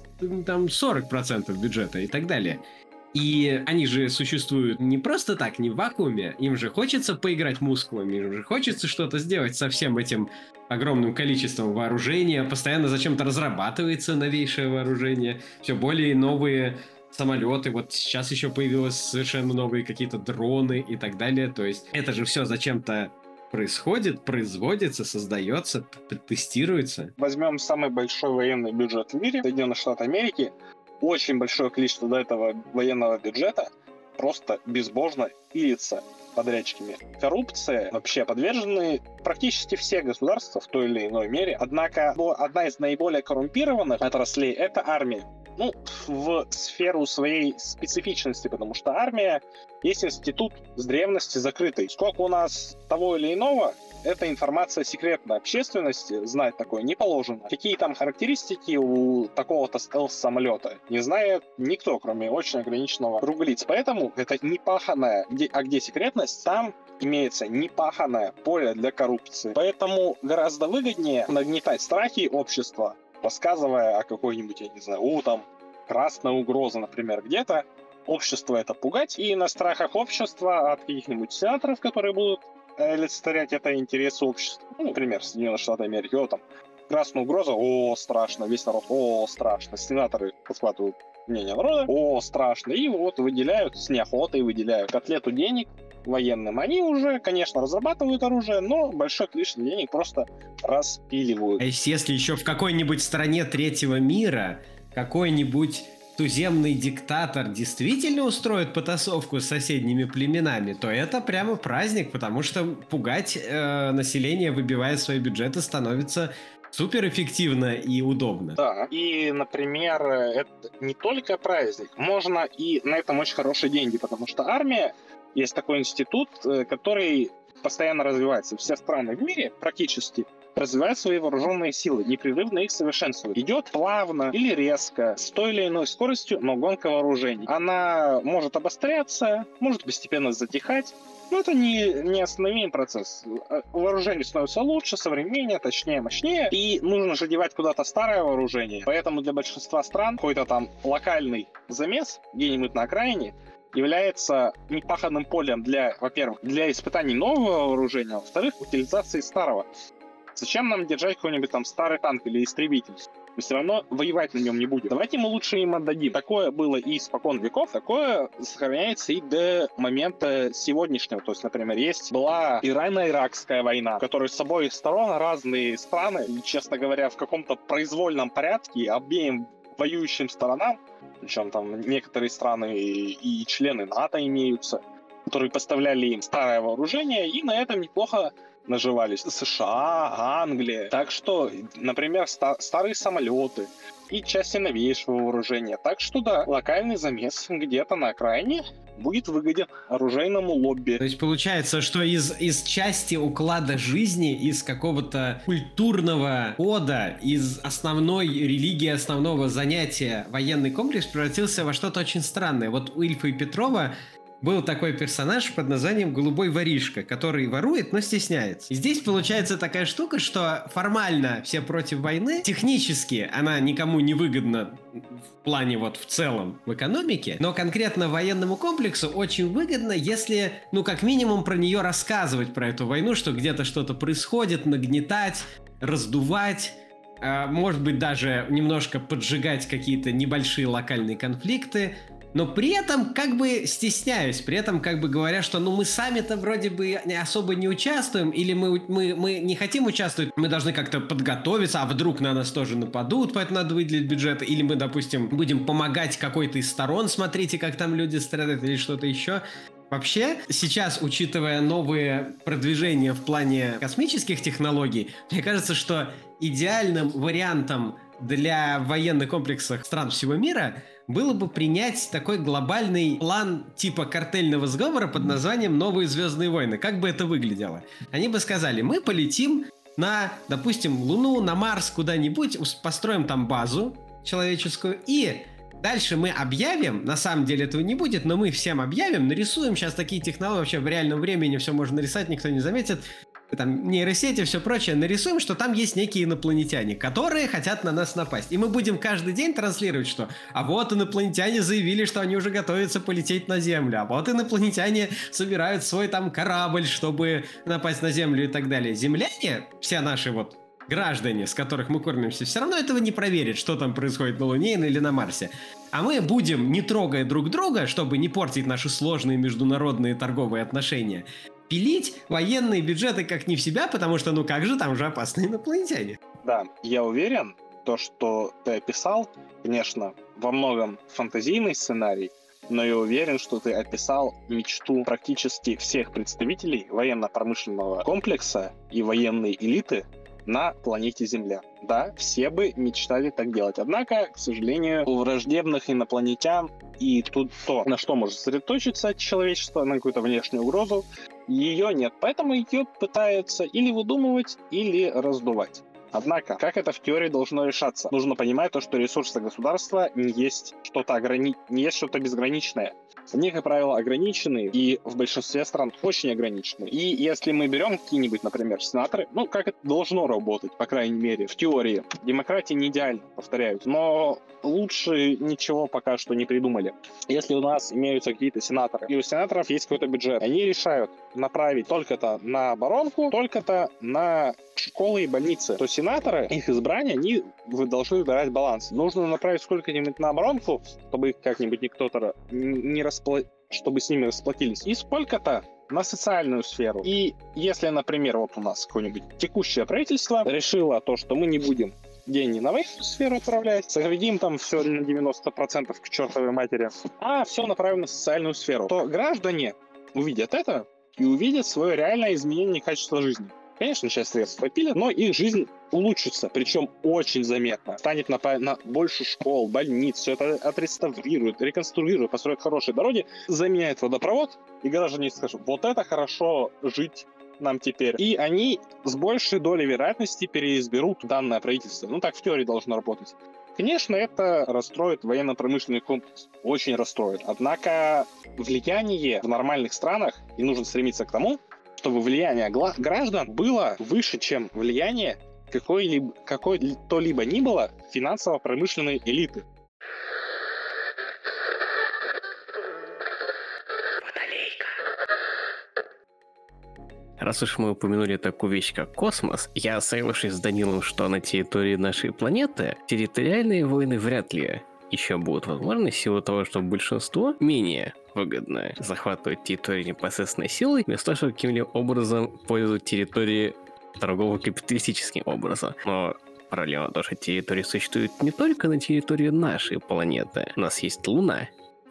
там, 40% бюджета и так далее. И они же существуют не просто так, не в вакууме. Им же хочется поиграть мускулами, им же хочется что-то сделать со всем этим огромным количеством вооружения. Постоянно зачем-то разрабатывается новейшее вооружение. Все более новые самолеты, вот сейчас еще появилось совершенно новые какие-то дроны и так далее. То есть это же все зачем-то происходит, производится, создается, тестируется. Возьмем самый большой военный бюджет в мире, Соединенных Штатов Америки. Очень большое количество до этого военного бюджета просто безбожно пилится подрядчиками. Коррупция вообще подвержены практически все государства в той или иной мере. Однако одна из наиболее коррумпированных отраслей — это армия ну, в сферу своей специфичности, потому что армия есть институт с древности закрытый. Сколько у нас того или иного, эта информация секретна общественности, знать такое не положено. Какие там характеристики у такого-то стелс-самолета, не знает никто, кроме очень ограниченного круга лиц. Поэтому это непаханное, где, а где секретность, там имеется непаханное поле для коррупции. Поэтому гораздо выгоднее нагнетать страхи общества, рассказывая о какой-нибудь, я не знаю, о, там, красная угроза, например, где-то, общество это пугать, и на страхах общества от каких-нибудь сенаторов, которые будут олицетворять это интересы общества, ну, например, Соединенные Штаты Америки, о, там, красная угроза, о, страшно, весь народ, о, страшно, сенаторы подхватывают мнение народа, о, страшно, и вот выделяют, с неохотой выделяют котлету денег, военным. Они уже, конечно, разрабатывают оружие, но большое количество денег просто распиливают. А если еще в какой-нибудь стране третьего мира какой-нибудь туземный диктатор действительно устроит потасовку с соседними племенами, то это прямо праздник, потому что пугать э, население, выбивая свои бюджеты, становится суперэффективно и удобно. Да, и, например, это не только праздник, можно и на этом очень хорошие деньги, потому что армия есть такой институт, э, который постоянно развивается. Все страны в мире практически развивает свои вооруженные силы, непрерывно их совершенствует. Идет плавно или резко, с той или иной скоростью, но гонка вооружений. Она может обостряться, может постепенно затихать, но это не, не остановимый процесс. Вооружение становится лучше, современнее, точнее, мощнее, и нужно же девать куда-то старое вооружение. Поэтому для большинства стран какой-то там локальный замес где-нибудь на окраине является непаханным полем для, во-первых, для испытаний нового вооружения, а во-вторых, утилизации старого. Зачем нам держать какой-нибудь там старый танк или истребитель? Мы все равно воевать на нем не будем. Давайте мы лучше им отдадим. Такое было и испокон веков, такое сохраняется и до момента сегодняшнего. То есть, например, есть была Ирано-Иракская война, в которой с обоих сторон разные страны, честно говоря, в каком-то произвольном порядке обеим воюющим сторонам, причем там некоторые страны и, и члены НАТО имеются, которые поставляли им старое вооружение, и на этом неплохо наживались. США, Англия. Так что, например, ста- старые самолеты и части новейшего вооружения. Так что да, локальный замес где-то на окраине будет выгоден оружейному лобби. То есть получается, что из, из части уклада жизни, из какого-то культурного кода, из основной религии, основного занятия военный комплекс превратился во что-то очень странное. Вот у Ильфа и Петрова был такой персонаж под названием Голубой воришка, который ворует, но стесняется. И здесь получается такая штука, что формально все против войны, технически она никому не выгодна в плане вот в целом в экономике, но конкретно военному комплексу очень выгодно, если, ну, как минимум про нее рассказывать, про эту войну, что где-то что-то происходит, нагнетать, раздувать, а, может быть, даже немножко поджигать какие-то небольшие локальные конфликты, но при этом как бы стесняюсь, при этом как бы говоря, что ну мы сами-то вроде бы особо не участвуем, или мы, мы, мы не хотим участвовать, мы должны как-то подготовиться, а вдруг на нас тоже нападут, поэтому надо выделить бюджет, или мы, допустим, будем помогать какой-то из сторон, смотрите, как там люди страдают, или что-то еще. Вообще, сейчас, учитывая новые продвижения в плане космических технологий, мне кажется, что идеальным вариантом для военных комплексов стран всего мира было бы принять такой глобальный план типа картельного сговора под названием «Новые Звездные войны». Как бы это выглядело? Они бы сказали, мы полетим на, допустим, Луну, на Марс, куда-нибудь, построим там базу человеческую и Дальше мы объявим, на самом деле этого не будет, но мы всем объявим, нарисуем сейчас такие технологии, вообще в реальном времени все можно нарисовать, никто не заметит там нейросети, все прочее, нарисуем, что там есть некие инопланетяне, которые хотят на нас напасть. И мы будем каждый день транслировать, что а вот инопланетяне заявили, что они уже готовятся полететь на Землю, а вот инопланетяне собирают свой там корабль, чтобы напасть на Землю и так далее. Земляне, все наши вот граждане, с которых мы кормимся, все равно этого не проверят, что там происходит на Луне или на Марсе. А мы будем, не трогая друг друга, чтобы не портить наши сложные международные торговые отношения, пилить военные бюджеты как не в себя, потому что ну как же там же опасные инопланетяне. Да, я уверен, то, что ты описал, конечно, во многом фантазийный сценарий, но я уверен, что ты описал мечту практически всех представителей военно-промышленного комплекса и военной элиты на планете Земля. Да, все бы мечтали так делать. Однако, к сожалению, у враждебных инопланетян и тут то, на что может сосредоточиться человечество, на какую-то внешнюю угрозу, ее нет. Поэтому ее пытаются или выдумывать, или раздувать. Однако, как это в теории должно решаться? Нужно понимать то, что ресурсы государства не есть что-то ограни... не есть что-то безграничное. Они, как правило, ограничены, и в большинстве стран очень ограничены. И если мы берем какие-нибудь, например, сенаторы, ну, как это должно работать, по крайней мере, в теории. Демократия не идеальна, повторяю, но лучше ничего пока что не придумали. Если у нас имеются какие-то сенаторы, и у сенаторов есть какой-то бюджет, они решают направить только-то на оборонку, только-то на школы и больницы, то сенаторы, их избрание, они вы должны выбирать баланс. Нужно направить сколько-нибудь на оборонку, чтобы как-нибудь никто-то не распла... чтобы с ними расплатились. И сколько-то на социальную сферу. И если, например, вот у нас какое-нибудь текущее правительство решило то, что мы не будем деньги на военную сферу отправлять, сохраним там все на 90% к чертовой матери, а все направим на социальную сферу, то граждане увидят это и увидят свое реальное изменение качества жизни. Конечно, часть средств попилят, но их жизнь улучшится, причем очень заметно. Станет на, на больше школ, больниц, все это отреставрирует, реконструирует, построит хорошие дороги, заменяет водопровод, и граждане скажут, вот это хорошо жить нам теперь, и они с большей долей вероятности переизберут данное правительство. Ну, так в теории должно работать. Конечно, это расстроит военно-промышленный комплекс. Очень расстроит. Однако влияние в нормальных странах, и нужно стремиться к тому, чтобы влияние граждан было выше, чем влияние какой-либо, какой-то либо ни было финансово-промышленной элиты. Раз уж мы упомянули такую вещь, как космос, я соглашусь с Данилом, что на территории нашей планеты территориальные войны вряд ли еще будут возможны в силу того, что большинство менее выгодно захватывать территорию непосредственной силой, вместо того, чтобы каким-либо образом пользовать территории торгово-капиталистическим образом. Но проблема в что территории существуют не только на территории нашей планеты. У нас есть Луна,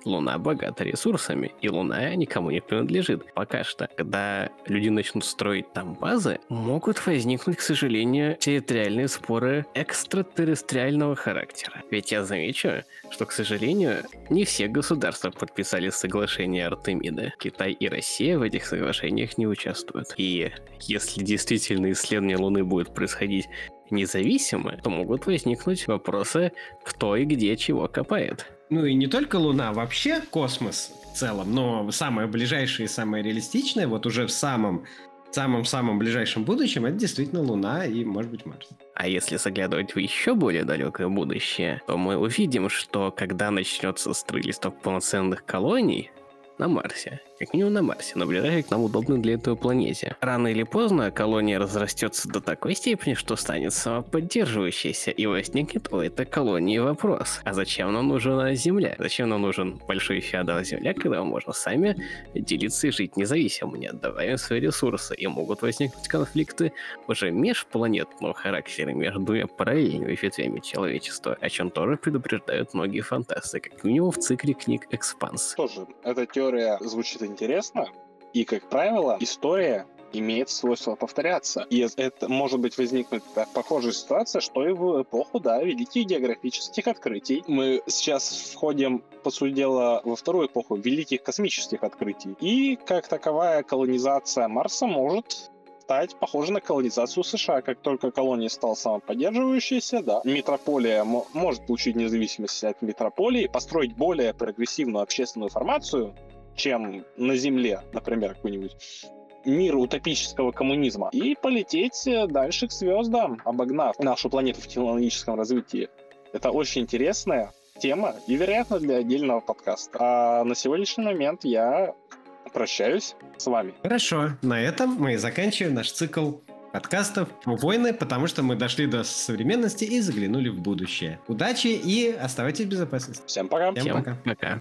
Луна богата ресурсами, и Луна никому не принадлежит. Пока что, когда люди начнут строить там базы, могут возникнуть, к сожалению, территориальные споры экстратеррестриального характера. Ведь я замечу, что, к сожалению, не все государства подписали соглашение Артемида. Китай и Россия в этих соглашениях не участвуют. И если действительно исследование Луны будет происходить независимо, то могут возникнуть вопросы, кто и где чего копает. Ну и не только Луна, вообще космос в целом, но самое ближайшее и самое реалистичное, вот уже в самом самом-самом ближайшем будущем, это действительно Луна и, может быть, Марс. А если заглядывать в еще более далекое будущее, то мы увидим, что когда начнется строительство полноценных колоний, на Марсе. Как минимум на Марсе, на ближайшей к нам удобной для этого планете. Рано или поздно колония разрастется до такой степени, что станет самоподдерживающейся, и возникнет у этой колонии вопрос. А зачем нам нужна Земля? Зачем нам нужен большой феодал Земля, когда мы можем сами делиться и жить независимо, не отдавая свои ресурсы, и могут возникнуть конфликты уже межпланетного характера между параллельными ветвями человечества, о чем тоже предупреждают многие фантасты, как минимум в цикле книг «Экспанс». Тоже, эта теория звучит интересно, и, как правило, история имеет свойство повторяться. И это может быть возникнуть похожая ситуация, что и в эпоху, да, великих географических открытий. Мы сейчас входим, по сути дела, во вторую эпоху великих космических открытий. И, как таковая, колонизация Марса может стать похожей на колонизацию США. Как только колония стала самоподдерживающейся, да, метрополия может получить независимость от метрополии, построить более прогрессивную общественную формацию, чем на Земле, например, какой-нибудь мир утопического коммунизма и полететь э, дальше к звездам, обогнав нашу планету в технологическом развитии. Это очень интересная тема и, вероятно, для отдельного подкаста. А на сегодняшний момент я прощаюсь с вами. Хорошо, на этом мы заканчиваем наш цикл подкастов «Войны», потому что мы дошли до современности и заглянули в будущее. Удачи и оставайтесь в безопасности. Всем пока. Всем, Всем пока. пока.